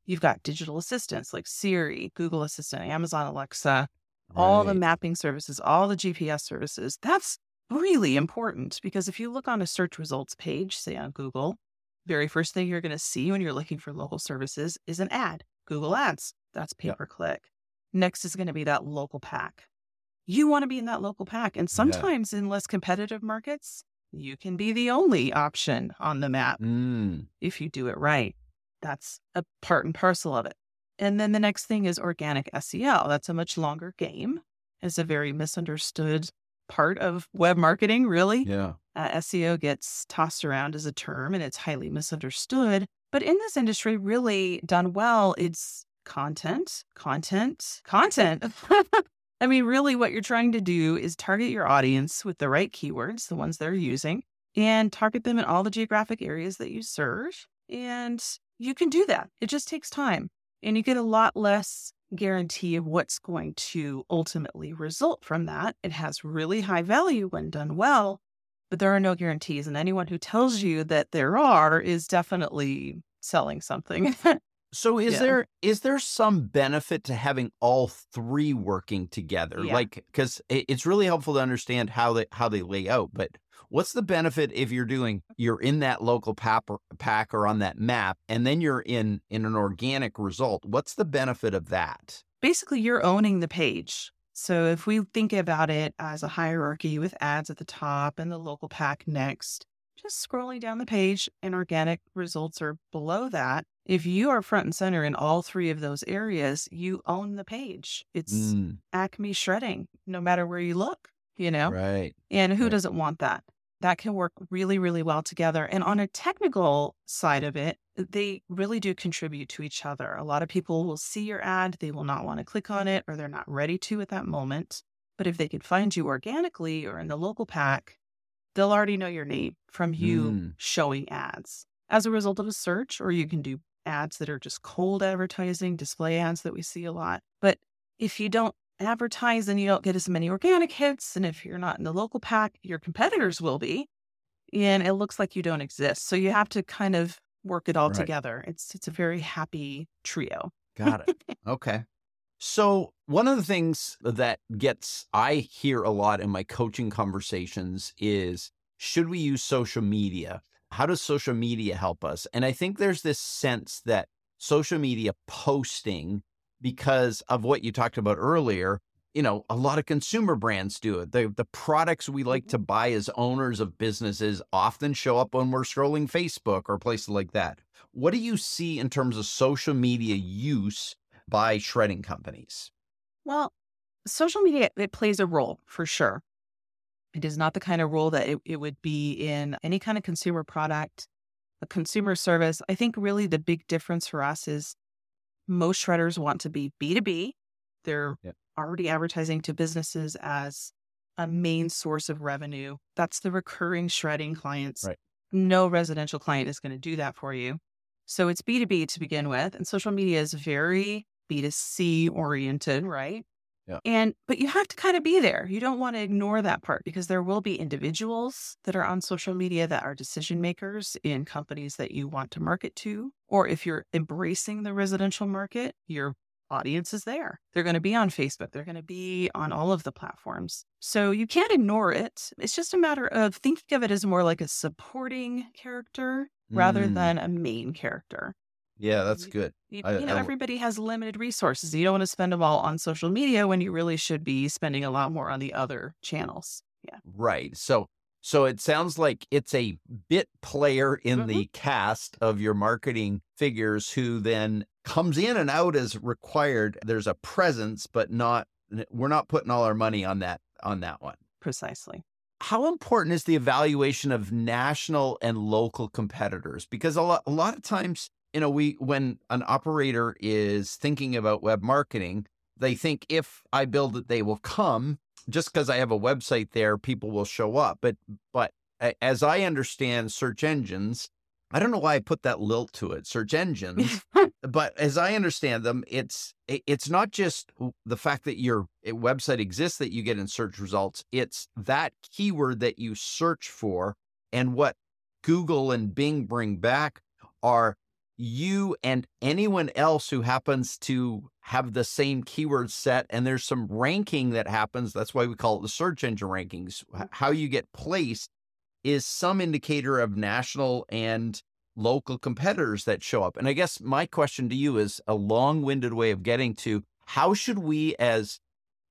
You've got digital assistants like Siri, Google Assistant, Amazon Alexa, all the mapping services, all the GPS services. That's really important because if you look on a search results page, say on Google, very first thing you're going to see when you're looking for local services is an ad. Google Ads. That's pay per click. Next is going to be that local pack. You want to be in that local pack. And sometimes in less competitive markets, you can be the only option on the map Mm, if you do it right. That's a part and parcel of it. And then the next thing is organic SEO. That's a much longer game. It's a very misunderstood part of web marketing, really. yeah. Uh, SEO gets tossed around as a term and it's highly misunderstood. But in this industry, really done well, it's content, content, content. *laughs* I mean, really, what you're trying to do is target your audience with the right keywords, the ones they're using, and target them in all the geographic areas that you serve. And you can do that. It just takes time. And you get a lot less guarantee of what's going to ultimately result from that. It has really high value when done well, but there are no guarantees. And anyone who tells you that there are is definitely selling something. *laughs* So is Yeah. there is there some benefit to having all three working together? Yeah. Like cuz it's really helpful to understand how they how they lay out, but what's the benefit if you're doing you're in that local pap or, pack or on that map and then you're in in an organic result? What's the benefit of that? Basically, you're owning the page. So if we think about it as a hierarchy with ads at the top and the local pack next, just scrolling down the page and organic results are below that. If you are front and center in all three of those areas, you own the page. It's Mm, Acme shredding, no matter where you look, you know? right. And who Right. doesn't want that? That can work really, really well together. And on a technical side of it, they really do contribute to each other. A lot of people will see your ad, they will not want to click on it, or they're not ready to at that moment. But if they can find you organically or in the local pack, they'll already know your name from you Mm. showing ads as a result of a search, or you can do ads that are just cold advertising, display ads that we see a lot. But if you don't advertise and you don't get as many organic hits, and if you're not in the local pack, your competitors will be, and it looks like you don't exist. So you have to kind of work it all Right. together. It's it's a very happy trio. Got it. *laughs* Okay. So, one of the things that gets I hear a lot in my coaching conversations is should we use social media? How does social media help us? And I think there's this sense that social media posting because of what you talked about earlier, you know, a lot of consumer brands do it. The the products we like to mm-hmm. buy as owners of businesses often show up when we're scrolling Facebook or places like that. What do you see in terms of social media use by shredding companies? Well, social media it plays a role for sure. It is not the kind of role that it, it would be in any kind of consumer product, a consumer service. I think really the big difference for us is most shredders want to be B2B. They're already advertising to businesses as a main source of revenue. That's the recurring shredding clients. Right. No residential client is going to do that for you. So it's B2B to begin with. And social media is very B2C oriented, right? Yeah. And, but you have to kind of be there. You don't want to ignore that part because there will be individuals that are on social media that are decision makers in companies that you want to market to. Or if you're embracing the residential market, your audience is there. They're going to be on Facebook, they're going to be on all of the platforms. So you can't ignore it. It's just a matter of thinking of it as more like a supporting character rather Mm, than a main character. Yeah, that's good. You, I- know, I- everybody has limited resources. You don't want to spend them all on social media when you really should be spending a lot more on the other channels. Yeah. Right. So so it sounds like it's a bit player in Mhm. the cast of your marketing figures who then comes in and out as required. There's a presence, but not we're not putting all our money on that on that one. Precisely. How important is the evaluation of national and local competitors? Because a lot a lot of times, you know, we when an operator is thinking about web marketing, they think if I build it, they will come. Just because I have a website there, people will show up. But but as I understand search engines, I don't know why I put that lilt to it, search *laughs* engines, but as I understand them, it's it's not just the fact that your eh, website exists that you get in search results, it's that keyword that you search for and what Google and Bing bring back are you and anyone else who happens to have the same keyword set and there's some ranking that happens that's why we call it the search engine rankings mm. how you get placed is some indicator of national and local competitors that show up. And I guess my question to you is a long winded way of getting to how should we as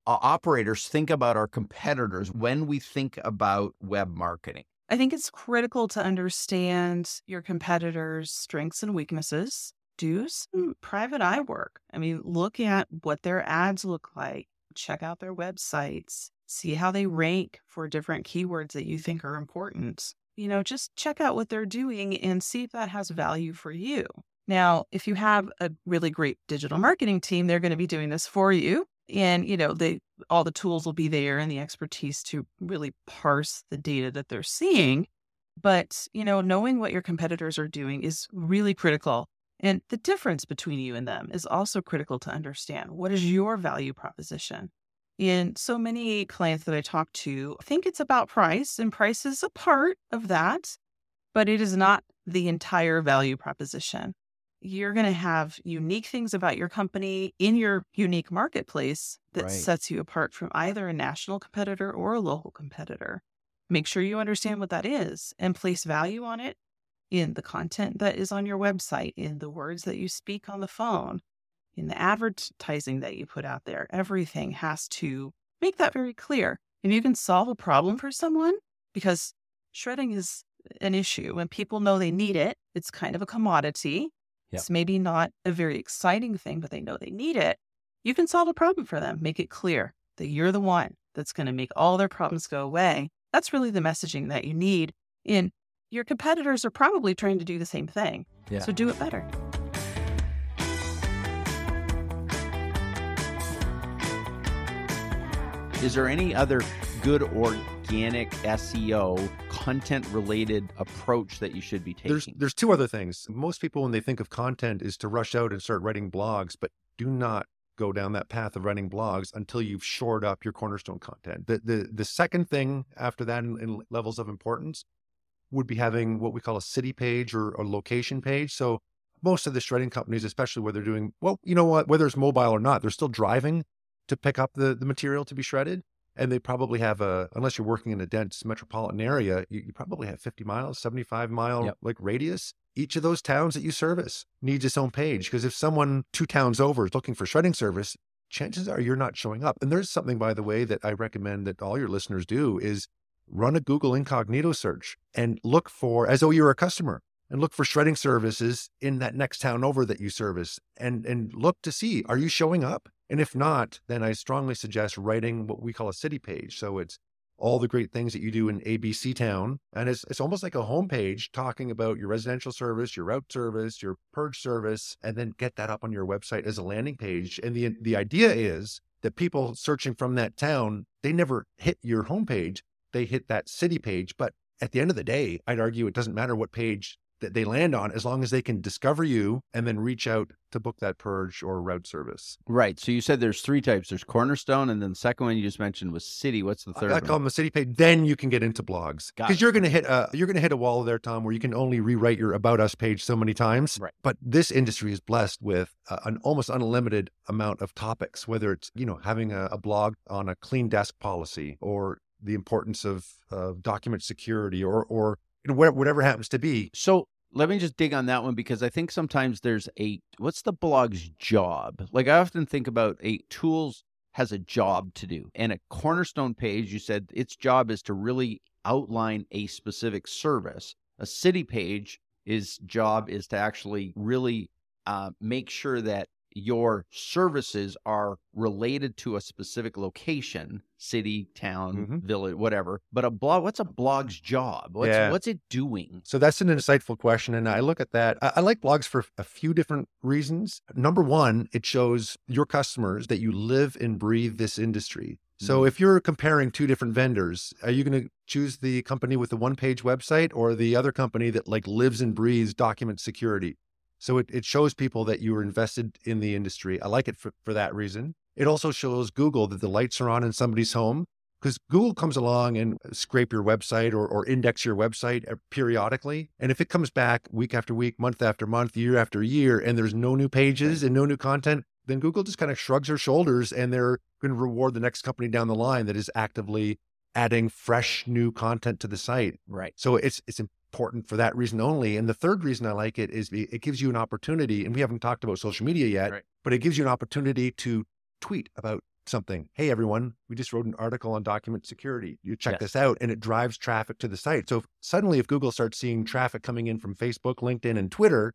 operators think about our competitors when we think about web marketing? I think it's critical to understand your competitors' strengths and weaknesses. Do some private eye work. I mean, look at what their ads look like, check out their websites, see how they rank for different keywords that you think are important. You know, just check out what they're doing and see if that has value for you. Now, if you have a really great digital marketing team, they're going to be doing this for you. And, you know, they all the tools will be there and the expertise to really parse the data that they're seeing. But, you know, knowing what your competitors are doing is really critical. And the difference between you and them is also critical to understand. What is your value proposition? And so many clients that I talk to think it's about price, and price is a part of that, but it is not the entire value proposition. You're going to have unique things about your company in your unique marketplace that right. sets you apart from either a national competitor or a local competitor. Make sure you understand what that is and place value on it in the content that is on your website, in the words that you speak on the phone, in the advertising that you put out there, everything has to make that very clear. And you can solve a problem for someone because shredding is an issue. When people know they need it, it's kind of a commodity. Yep. It's maybe not a very exciting thing, but they know they need it. You can solve a problem for them, make it clear that you're the one that's going to make all their problems go away. That's really the messaging that you need. And your competitors are probably trying to do the same thing. Yeah. So do it better. Is there any other good organic SEO content related approach that you should be taking? There's there's two other things. Most people when they think of content is to rush out and start writing blogs, but do not go down that path of writing blogs until you've shored up your cornerstone content. The the the second thing after that in, in levels of importance would be having what we call a city page or a location page. So most of the shredding companies, especially where they're doing well, you know what, whether it's mobile or not, they're still driving to pick up the, the material to be shredded. And they probably have a, unless you're working in a dense metropolitan area, you, you probably have 50 miles, 75 mile yep. like radius. Each of those towns that you service needs its own page. Because if someone two towns over is looking for shredding service, chances are you're not showing up. And there's something, by the way, that I recommend that all your listeners do is run a Google incognito search and look for, as though you're a customer, and look for shredding services in that next town over that you service and and look to see are you showing up and if not, then I strongly suggest writing what we call a city page. So it's all the great things that you do in ABC town. And it's, it's almost like a homepage talking about your residential service, your route service, your purge service, and then get that up on your website as a landing page. And the, the idea is that people searching from that town, they never hit your homepage. They hit that city page. But at the end of the day, I'd argue it doesn't matter what page that they land on as long as they can discover you and then reach out to book that purge or route service. Right. So you said there's three types. There's Cornerstone, and then the second one you just mentioned was City. What's the third? I, I call them the City page. Then you can get into blogs because you're going to hit a you're going to hit a wall there, Tom, where you can only rewrite your About Us page so many times. Right. But this industry is blessed with uh, an almost unlimited amount of topics. Whether it's you know having a, a blog on a clean desk policy or the importance of uh, document security or or whatever happens to be. So let me just dig on that one because I think sometimes there's a what's the blog's job? Like I often think about a tools has a job to do. And a cornerstone page, you said its job is to really outline a specific service. A city page is job is to actually really uh, make sure that your services are related to a specific location, city, town, Mhm. village, whatever. But a blog, what's a blog's job? What's, Yeah. what's it doing? So that's an insightful question. And I look at that. I, I like blogs for a few different reasons. Number one, it shows your customers that you live and breathe this industry. So Mhm. if you're comparing two different vendors, are you going to choose the company with the one page website or the other company that like lives and breathes document security? So it, it shows people that you are invested in the industry. I like it for, for that reason. It also shows Google that the lights are on in somebody's home because Google comes along and scrape your website or, or index your website uh, periodically. And if it comes back week after week, month after month, year after year, and there's no new pages and no new content, then Google just kind of shrugs their shoulders and they're going to reward the next company down the line that is actively adding fresh new content to the site. Right. So it's it's important for that reason only. And the third reason I like it is it gives you an opportunity, and we haven't talked about social media yet, Right. but it gives you an opportunity to tweet about something. Hey everyone, we just wrote an article on document security. You check Yes. this out, and it drives traffic to the site. So if, suddenly, if Google starts seeing traffic coming in from Facebook, LinkedIn, and Twitter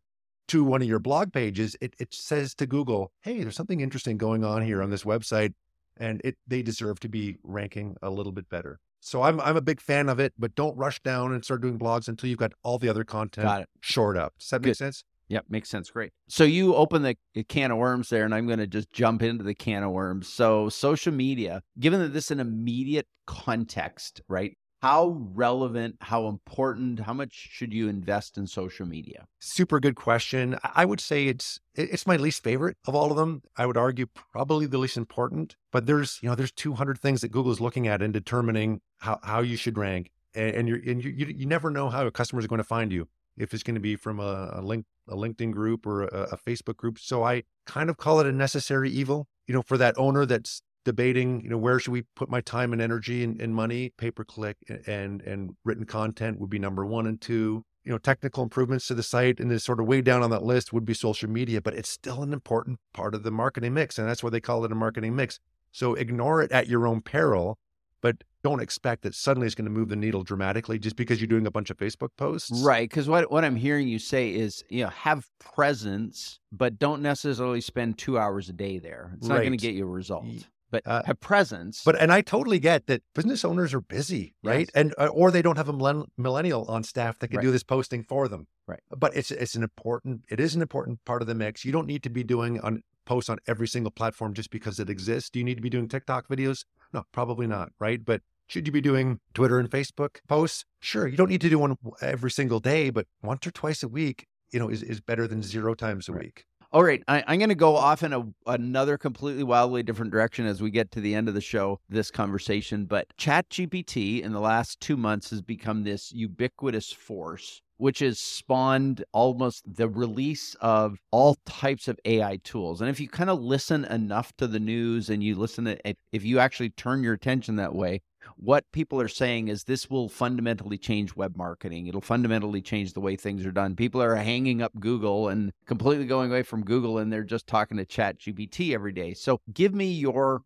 to one of your blog pages, it it says to Google, "Hey, there's something interesting going on here on this website." and it they deserve to be ranking a little bit better. So I'm I'm a big fan of it, but don't rush down and start doing blogs until you've got all the other content Got it. shored up. Does that make sense? Yep, makes sense. Great. So you open the the can of worms there, and I'm going to just jump into the can of worms. So social media, given that this is an immediate context, right? How relevant, how important, how much should you invest in social media? Super good question. I would say it's it's my least favorite of all of them. I would argue probably the least important. But there's you know there's 200 things that Google is looking at in determining how how you should rank, and, and you're and you, you you never know how a customer is going to find you. If it's going to be from a, a link a LinkedIn group or a, a Facebook group, so I kind of call it a necessary evil. You know, for that owner that's debating, you know, where should we put my time and energy and, and money? Pay per click and and written content would be number one and two. You know, technical improvements to the site and then sort of way down on that list would be social media, but it's still an important part of the marketing mix, and that's why they call it a marketing mix. So ignore it at your own peril, but don't expect that suddenly it's going to move the needle dramatically just because you're doing a bunch of Facebook posts. Right. Because what, what I'm hearing you say is, you know, have presence, but don't necessarily spend two hours a day there. It's not going to get you a result. But uh, have presence. But and I totally get that business owners are busy, right? Yes. And uh, or they don't have a millennial on staff that can Right. do this posting for them. Right. But it's it's an important it is an important part of the mix. You don't need to be doing on posts on every single platform just because it exists. Do you need to be doing TikTok videos? No, probably not, right? But should you be doing Twitter and Facebook posts? Sure. You don't need to do one every single day, but once or twice a week, you know, is, is better than zero times a Right. week. All right, I, I'm going to go off in a, another completely wildly different direction as we get to the end of the show, this conversation. But ChatGPT in the last two months has become this ubiquitous force, which has spawned almost the release of all types of AI tools. And if you kind of listen enough to the news and you listen to, if you actually turn your attention that way, what people are saying is this will fundamentally change web marketing. It'll fundamentally change the way things are done. People are hanging up Google and completely going away from Google and they're just talking to Chat GPT every day. So give me your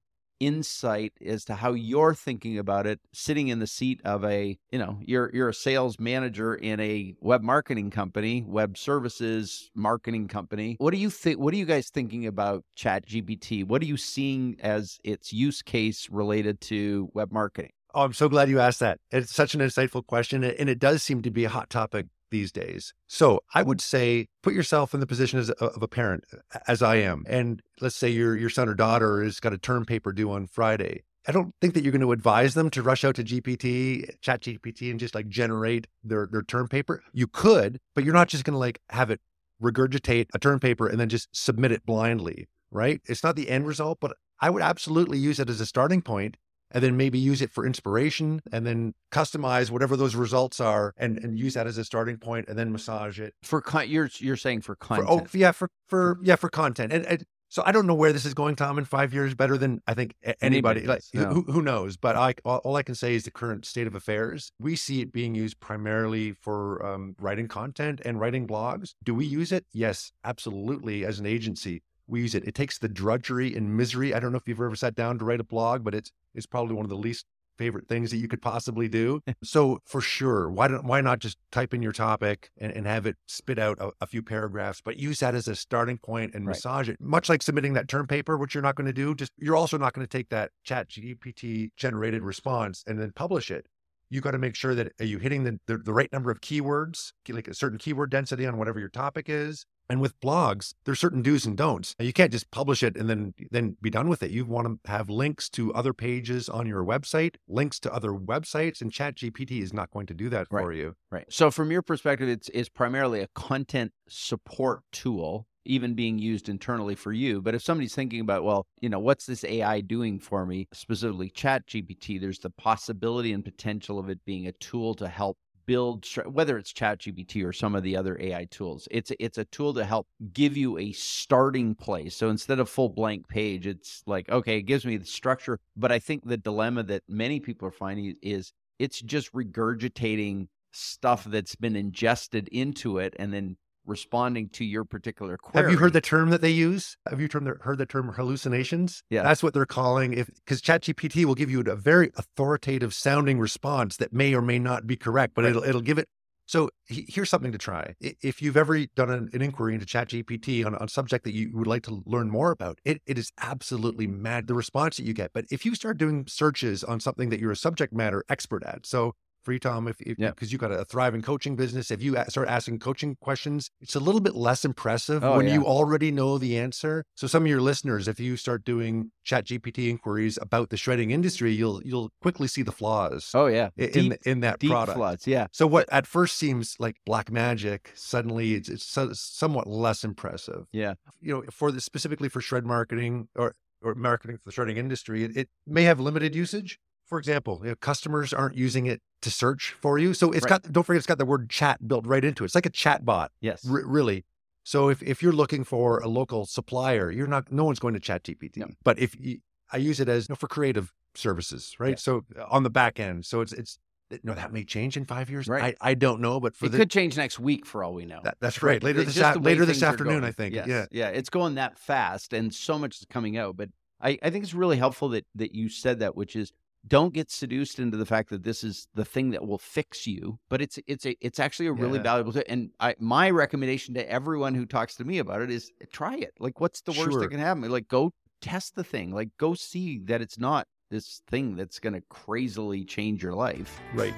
insight as to how you're thinking about it sitting in the seat of a you know you're you're a sales manager in a web marketing company web services marketing company. What do you think what are you guys thinking about chat gpt what are you seeing as its use case related to web marketing? Oh, I'm so glad you asked that. It's such an insightful question, and it does seem to be a hot topic these days. So I would say put yourself in the position as, of a parent, as I am, and let's say your your son or daughter has got a term paper due on Friday. I don't think that you're going to advise them to rush out to GPT, Chat GPT, and just like generate their their term paper. You could, but you're not just going to like have it regurgitate a term paper and then just submit it blindly, right? It's not the end result, but I would absolutely use it as a starting point and then maybe use it for inspiration and then customize whatever those results are and, and use that as a starting point and then massage it for con- you're you're saying for for, content oh yeah for for yeah for content and, and so I don't know where this is going, Tom, in five years, better than I think anybody. Anybody like no. who, who knows? But I all, all I can say is the current state of affairs. We see it being used primarily for um, writing content and writing blogs. Do we use it? Yes, absolutely. As an agency, we use it. It takes the drudgery and misery. I don't know if you've ever sat down to write a blog, but it's it's probably one of the least favorite things that you could possibly do. *laughs* so for sure, why don't why not just type in your topic and, and have it spit out a, a, few paragraphs, but use that as a starting point and right. massage it. Much like submitting that term paper, which you're not going to do, just you're also not going to take that chat GPT generated response and then publish it you got to make sure that are you hitting the, the, the, right number of keywords, like a certain keyword density on whatever your topic is. And with blogs, there's certain do's and don'ts. You can't just publish it and then then be done with it. You want to have links to other pages on your website, links to other websites, and ChatGPT is not going to do that right. for you. Right. So from your perspective, it's it's primarily a content support tool even being used internally for you. But if somebody's thinking about, well, you know, what's this AI doing for me, specifically Chat GPT, there's the possibility and potential of it being a tool to help build whether it's ChatGPT or some of the other AI tools. It's it's a tool to help give you a starting place. So instead of full blank page, it's like okay, it gives me the structure. But I think the dilemma that many people are finding is it's just regurgitating stuff that's been ingested into it and then responding to your particular query. Have you heard the term that they use? Have you term, heard the term hallucinations? Yeah. That's what they're calling if because ChatGPT will give you a very authoritative sounding response that may or may not be correct, but right. it'll it'll give it so here's something to try. If you've ever done an, an inquiry into ChatGPT on, on a subject that you would like to learn more about, it, it is absolutely mad the response that you get. But if you start doing searches on something that you're a subject matter expert at, so for you, Tom, if because yep. you got a thriving coaching business, if you start asking coaching questions, it's a little bit less impressive oh, when yeah. you already know the answer. So some of your listeners, if you start doing Chat GPT inquiries about the shredding industry, you'll you'll quickly see the flaws. Oh yeah, in deep, in that deep product. Flaws, yeah. So what at first seems like black magic, suddenly it's, it's somewhat less impressive. Yeah. You know, for the specifically for shred marketing or or marketing for the shredding industry, it, it may have limited usage, for example, you know, customers aren't using it to search for you. So it's right. got, don't forget, it's got the word chat built right into it. It's like a chat bot. Yes. R- really. So if, if you're looking for a local supplier, you're not, no one's going to chat GPT. But if you, I use it as you know, for creative services, right? Yeah. So uh, on the back end. So it's, it's, no, that may change in five years. Right. I, I don't know, but for it the, could change next week for all we know. That, that's right. Later this a, later this afternoon, I think. Yes. Yeah, yeah, it's going that fast, and so much is coming out. But I, I think it's really helpful that that you said that, which is don't get seduced into the fact that this is the thing that will fix you but it's it's a it's actually a really yeah. valuable thing and I, my recommendation to everyone who talks to me about it is try it like what's the worst that can happen? Like go test the thing like go see that it's not this thing that's going to crazily change your life. Right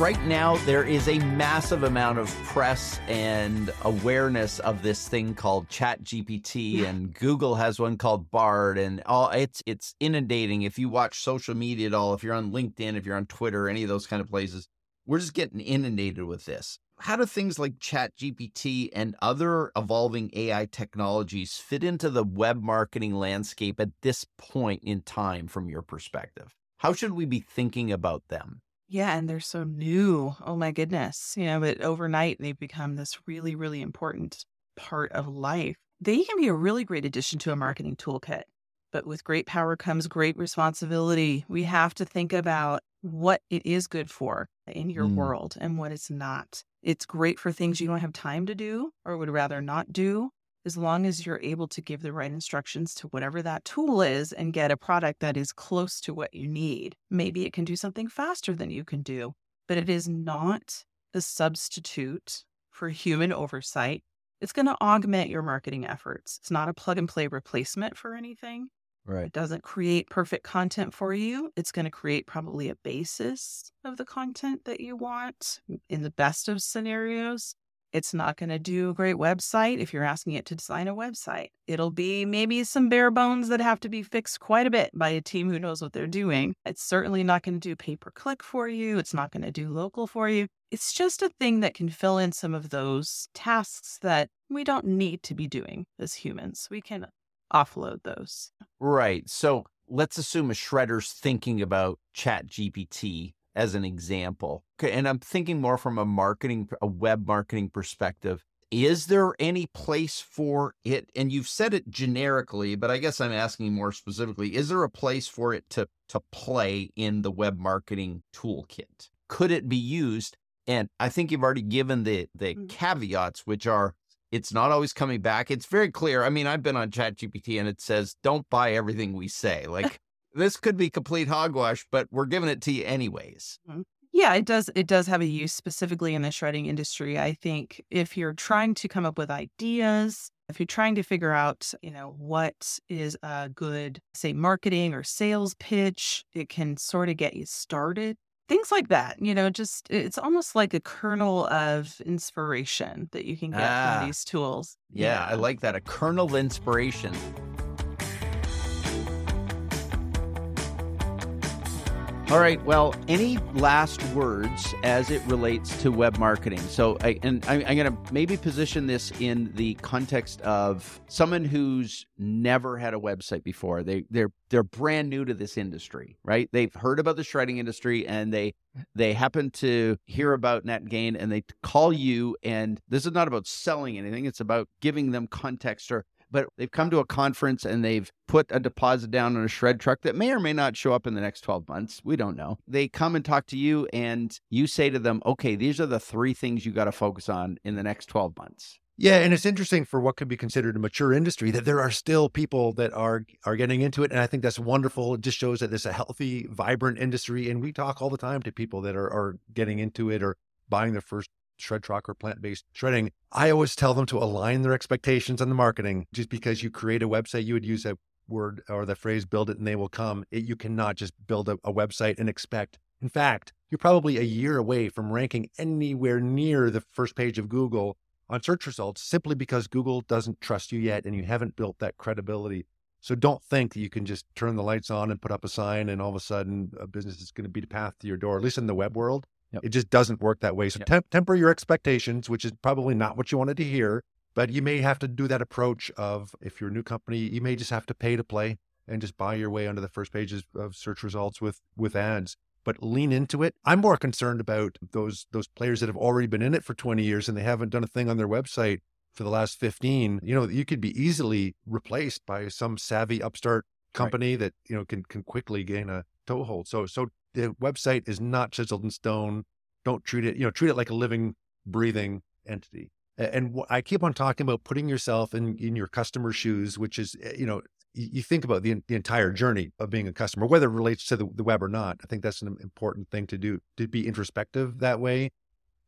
right now there is a massive amount of press and awareness of this thing called chat gpt and google has one called bard and all it's it's inundating. If you watch social media at all if you're on linkedin if you're on twitter any of those kind of places we're just getting inundated with this. How do things like chat gpt and other evolving ai technologies fit into the web marketing landscape at this point in time from your perspective? How should we be thinking about them yeah, and they're so new. Oh my goodness. You know, but overnight they've become this really, really important part of life. They can be a really great addition to a marketing toolkit. But with great power comes great responsibility. We have to think about what it is good for in your mm. world and what it's not. It's great for things you don't have time to do or would rather not do as long as you're able to give the right instructions to whatever that tool is and get a product that is close to what you need. Maybe it can do something faster than you can do, but it is not the substitute for human oversight. It's going to augment your marketing efforts. It's not a plug and play replacement for anything. Right. It doesn't create perfect content for you. It's going to create probably a basis of the content that you want in the best of scenarios. It's not going to do a great website if you're asking it to design a website. It'll be maybe some bare bones that have to be fixed quite a bit by a team who knows what they're doing. It's certainly not going to do pay per click for you. It's not going to do local for you. It's just a thing that can fill in some of those tasks that we don't need to be doing as humans. We can offload those. Right. So let's assume a shredder's thinking about Chat GPT as an example. Okay, and I'm thinking more from a marketing, a web marketing perspective. Is there any place for it? And you've said it generically, but I guess I'm asking more specifically. Is there a place for it to to play in the web marketing toolkit? Could it be used? And I think you've already given the the mm-hmm. caveats, which are It's not always coming back. It's very clear. I mean, I've been on ChatGPT and it says, don't buy everything we say. Like, this could be complete hogwash, but we're giving it to you anyways. Mm-hmm. Yeah, it does. It does have a use specifically in the shredding industry. I think if you're trying to come up with ideas, if you're trying to figure out, you know, what is a good, say, marketing or sales pitch, it can sort of get you started. Things like that, you know, just it's almost like a kernel of inspiration that you can get ah, from these tools. Yeah, yeah, I like that. A kernel of inspiration. All right. Well, any last words as it relates to web marketing? So, I, and I, I'm going to maybe position this in the context of someone who's never had a website before. They they're they're brand new to this industry, right? They've heard about the shredding industry and they they happen to hear about NetGain and they call you. And this is not about selling anything; it's about giving them context or but they've come to a conference and they've put a deposit down on a shred truck that may or may not show up in the next 12 months. We don't know. They come and talk to you and you say to them, okay, these are the three things you got to focus on in the next 12 months. Yeah, and it's interesting for what could be considered a mature industry that there are still people that are are getting into it, and I think that's wonderful. It just shows that it's a healthy, vibrant industry, and we talk all the time to people that are are getting into it or buying their first shred truck or plant based shredding, I always tell them to align their expectations on the marketing. Just because you create a website, you would use a word or the phrase build it and they will come. It, you cannot just build a, a website and expect. In fact, you're probably a year away from ranking anywhere near the first page of Google on search results simply because Google doesn't trust you yet and you haven't built that credibility. So don't think that you can just turn the lights on and put up a sign and all of a sudden a business is going to be the path to your door, at least in the web world. Yep. It just doesn't work that way. So yep. temp- temper your expectations, which is probably not what you wanted to hear. But you may have to do that approach of if you're a new company, you may just have to pay to play and just buy your way onto the first pages of search results with with ads. But lean into it. I'm more concerned about those those players that have already been in it for 20 years and they haven't done a thing on their website for the last 15. You know, you could be easily replaced by some savvy upstart company right. that you know can can quickly gain a toehold. So so the website is not chiseled in stone. Don't treat it, you know, treat it like a living, breathing entity. And I keep on talking about putting yourself in, in your customer's shoes, which is, eh, you know, you think about the, the entire journey of being a customer, whether it relates to the, the web or not. I think that's an important thing to do, to be introspective that way.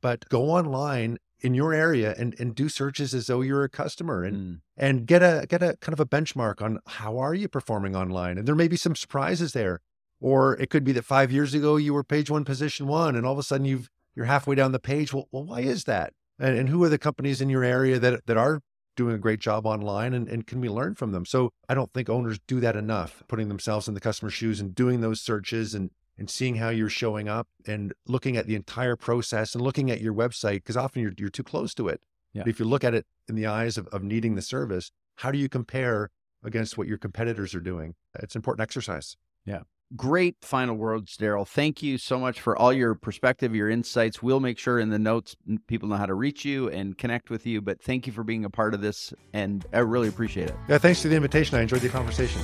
But go online in your area and, and do searches as though you're a customer and mm. and get a get a kind of a benchmark on how are you performing online. And there may be some surprises there. Or it could be that five years ago you were page one, position one, and all of a sudden you've you're halfway down the page. Well, well, why is that? And, and who are the companies in your area that that are doing a great job online and, and can we learn from them? So I don't think owners do that enough, putting themselves in the customer's shoes and doing those searches and and seeing how you're showing up and looking at the entire process and looking at your website because often you're you're too close to it. Yeah. But if you look at it in the eyes of, of needing the service, how do you compare against what your competitors are doing? It's an important exercise. Yeah. Great final words, Daryl. Thank you so much for all your perspective, your insights. We'll make sure in the notes people know how to reach you and connect with you. But thank you for being a part of this, and I really appreciate it. Yeah, thanks for the invitation. I enjoyed the conversation.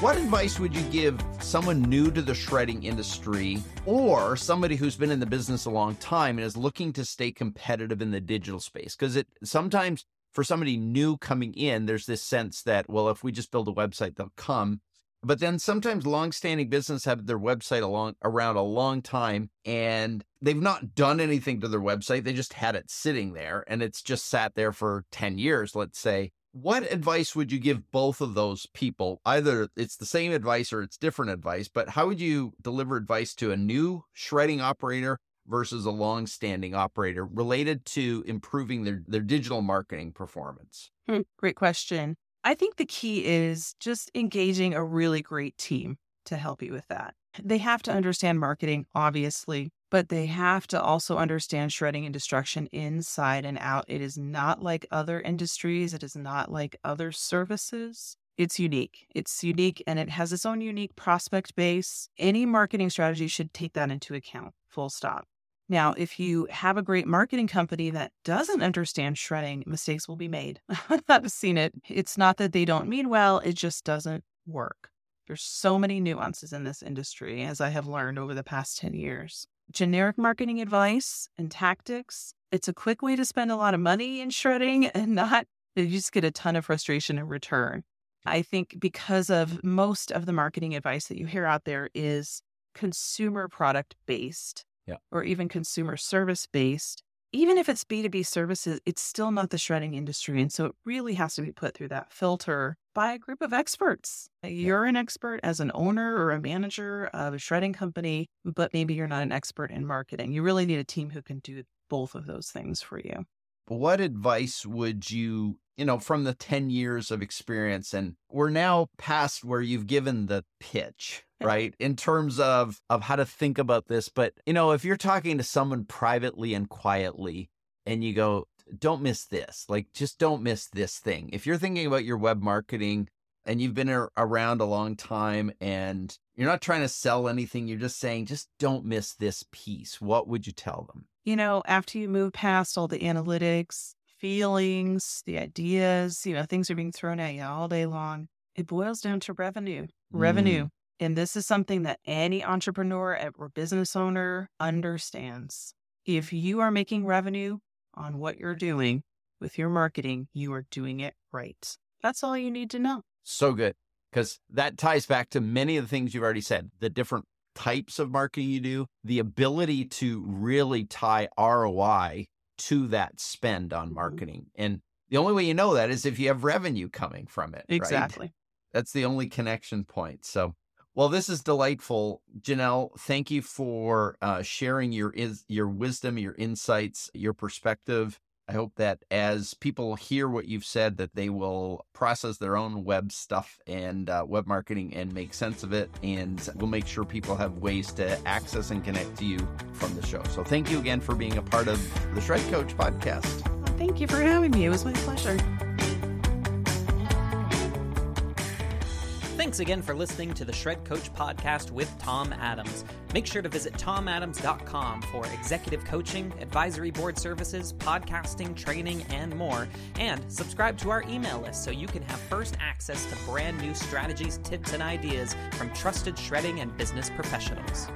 What advice would you give someone new to the shredding industry or somebody who's been in the business a long time and is looking to stay competitive in the digital space? Because it sometimes for somebody new coming in, there's this sense that, well, if we just build a website, they'll come. But then sometimes long-standing business have their website along around a long time and they've not done anything to their website. They just had it sitting there and it's just sat there for 10 years, let's say. What advice would you give both of those people? Either it's the same advice or it's different advice, but how would you deliver advice to a new shredding operator versus a long-standing operator related to improving their, their digital marketing performance? Hmm, great question. I think the key is just engaging a really great team to help you with that. They have to understand marketing, obviously, but they have to also understand shredding and destruction inside and out. It is not like other industries, it is not like other services. It's unique. It's unique and it has its own unique prospect base. Any marketing strategy should take that into account, full stop. Now, if you have a great marketing company that doesn't understand shredding, mistakes will be made. *laughs* I've seen it. It's not that they don't mean well, it just doesn't work. There's so many nuances in this industry, as I have learned over the past 10 years. generic marketing advice and tactics. It's a quick way to spend a lot of money in shredding *laughs* and not, you just get a ton of frustration in return. I think because of most of the marketing advice that you hear out there is consumer product based yeah. or even consumer service based. Even if it's B2B services, it's still not the shredding industry. And so it really has to be put through that filter by a group of experts. Uh, you're an expert as an owner or a manager of a shredding company, but maybe you're not an expert in marketing. You really need a team who can do both of those things for you. What advice would you, you know, from the 10 years of experience and we're now past where you've given the pitch, *laughs* right? In terms of of how to think about this, but you know, if you're talking to someone privately and quietly and you go, don't miss this. Like just don't miss this thing. If you're thinking about your web marketing and you've been around a long time and you're not trying to sell anything, you're just saying just don't miss this piece. What would you tell them? You know, after you move past all the analytics, feelings, the ideas, you know, things are being thrown at you all day long. It boils down to revenue. Revenue. Mm. And this is something that any entrepreneur or business owner understands. If you are making revenue on what you're doing with your marketing, you are doing it right. That's all you need to know. So good. Because that ties back to many of the things you've already said the different types of marketing you do, the ability to really tie ROI to that spend on mm-hmm. marketing. And the only way you know that is if you have revenue coming from it. Exactly. Right? That's the only connection point. So well, this is delightful, Janelle. Thank you for uh, sharing your is your wisdom, your insights, your perspective. I hope that as people hear what you've said, that they will process their own web stuff and uh, web marketing and make sense of it. And we'll make sure people have ways to access and connect to you from the show. So thank you again for being a part of the Shred Coach podcast. Thank you for having me. It was my pleasure. Thanks again for listening to the Shred Coach podcast with Tom Adams. Make sure to visit tomadams.com for executive coaching, advisory board services, podcasting, training, and more. And subscribe to our email list so you can have first access to brand new strategies, tips, and ideas from trusted shredding and business professionals.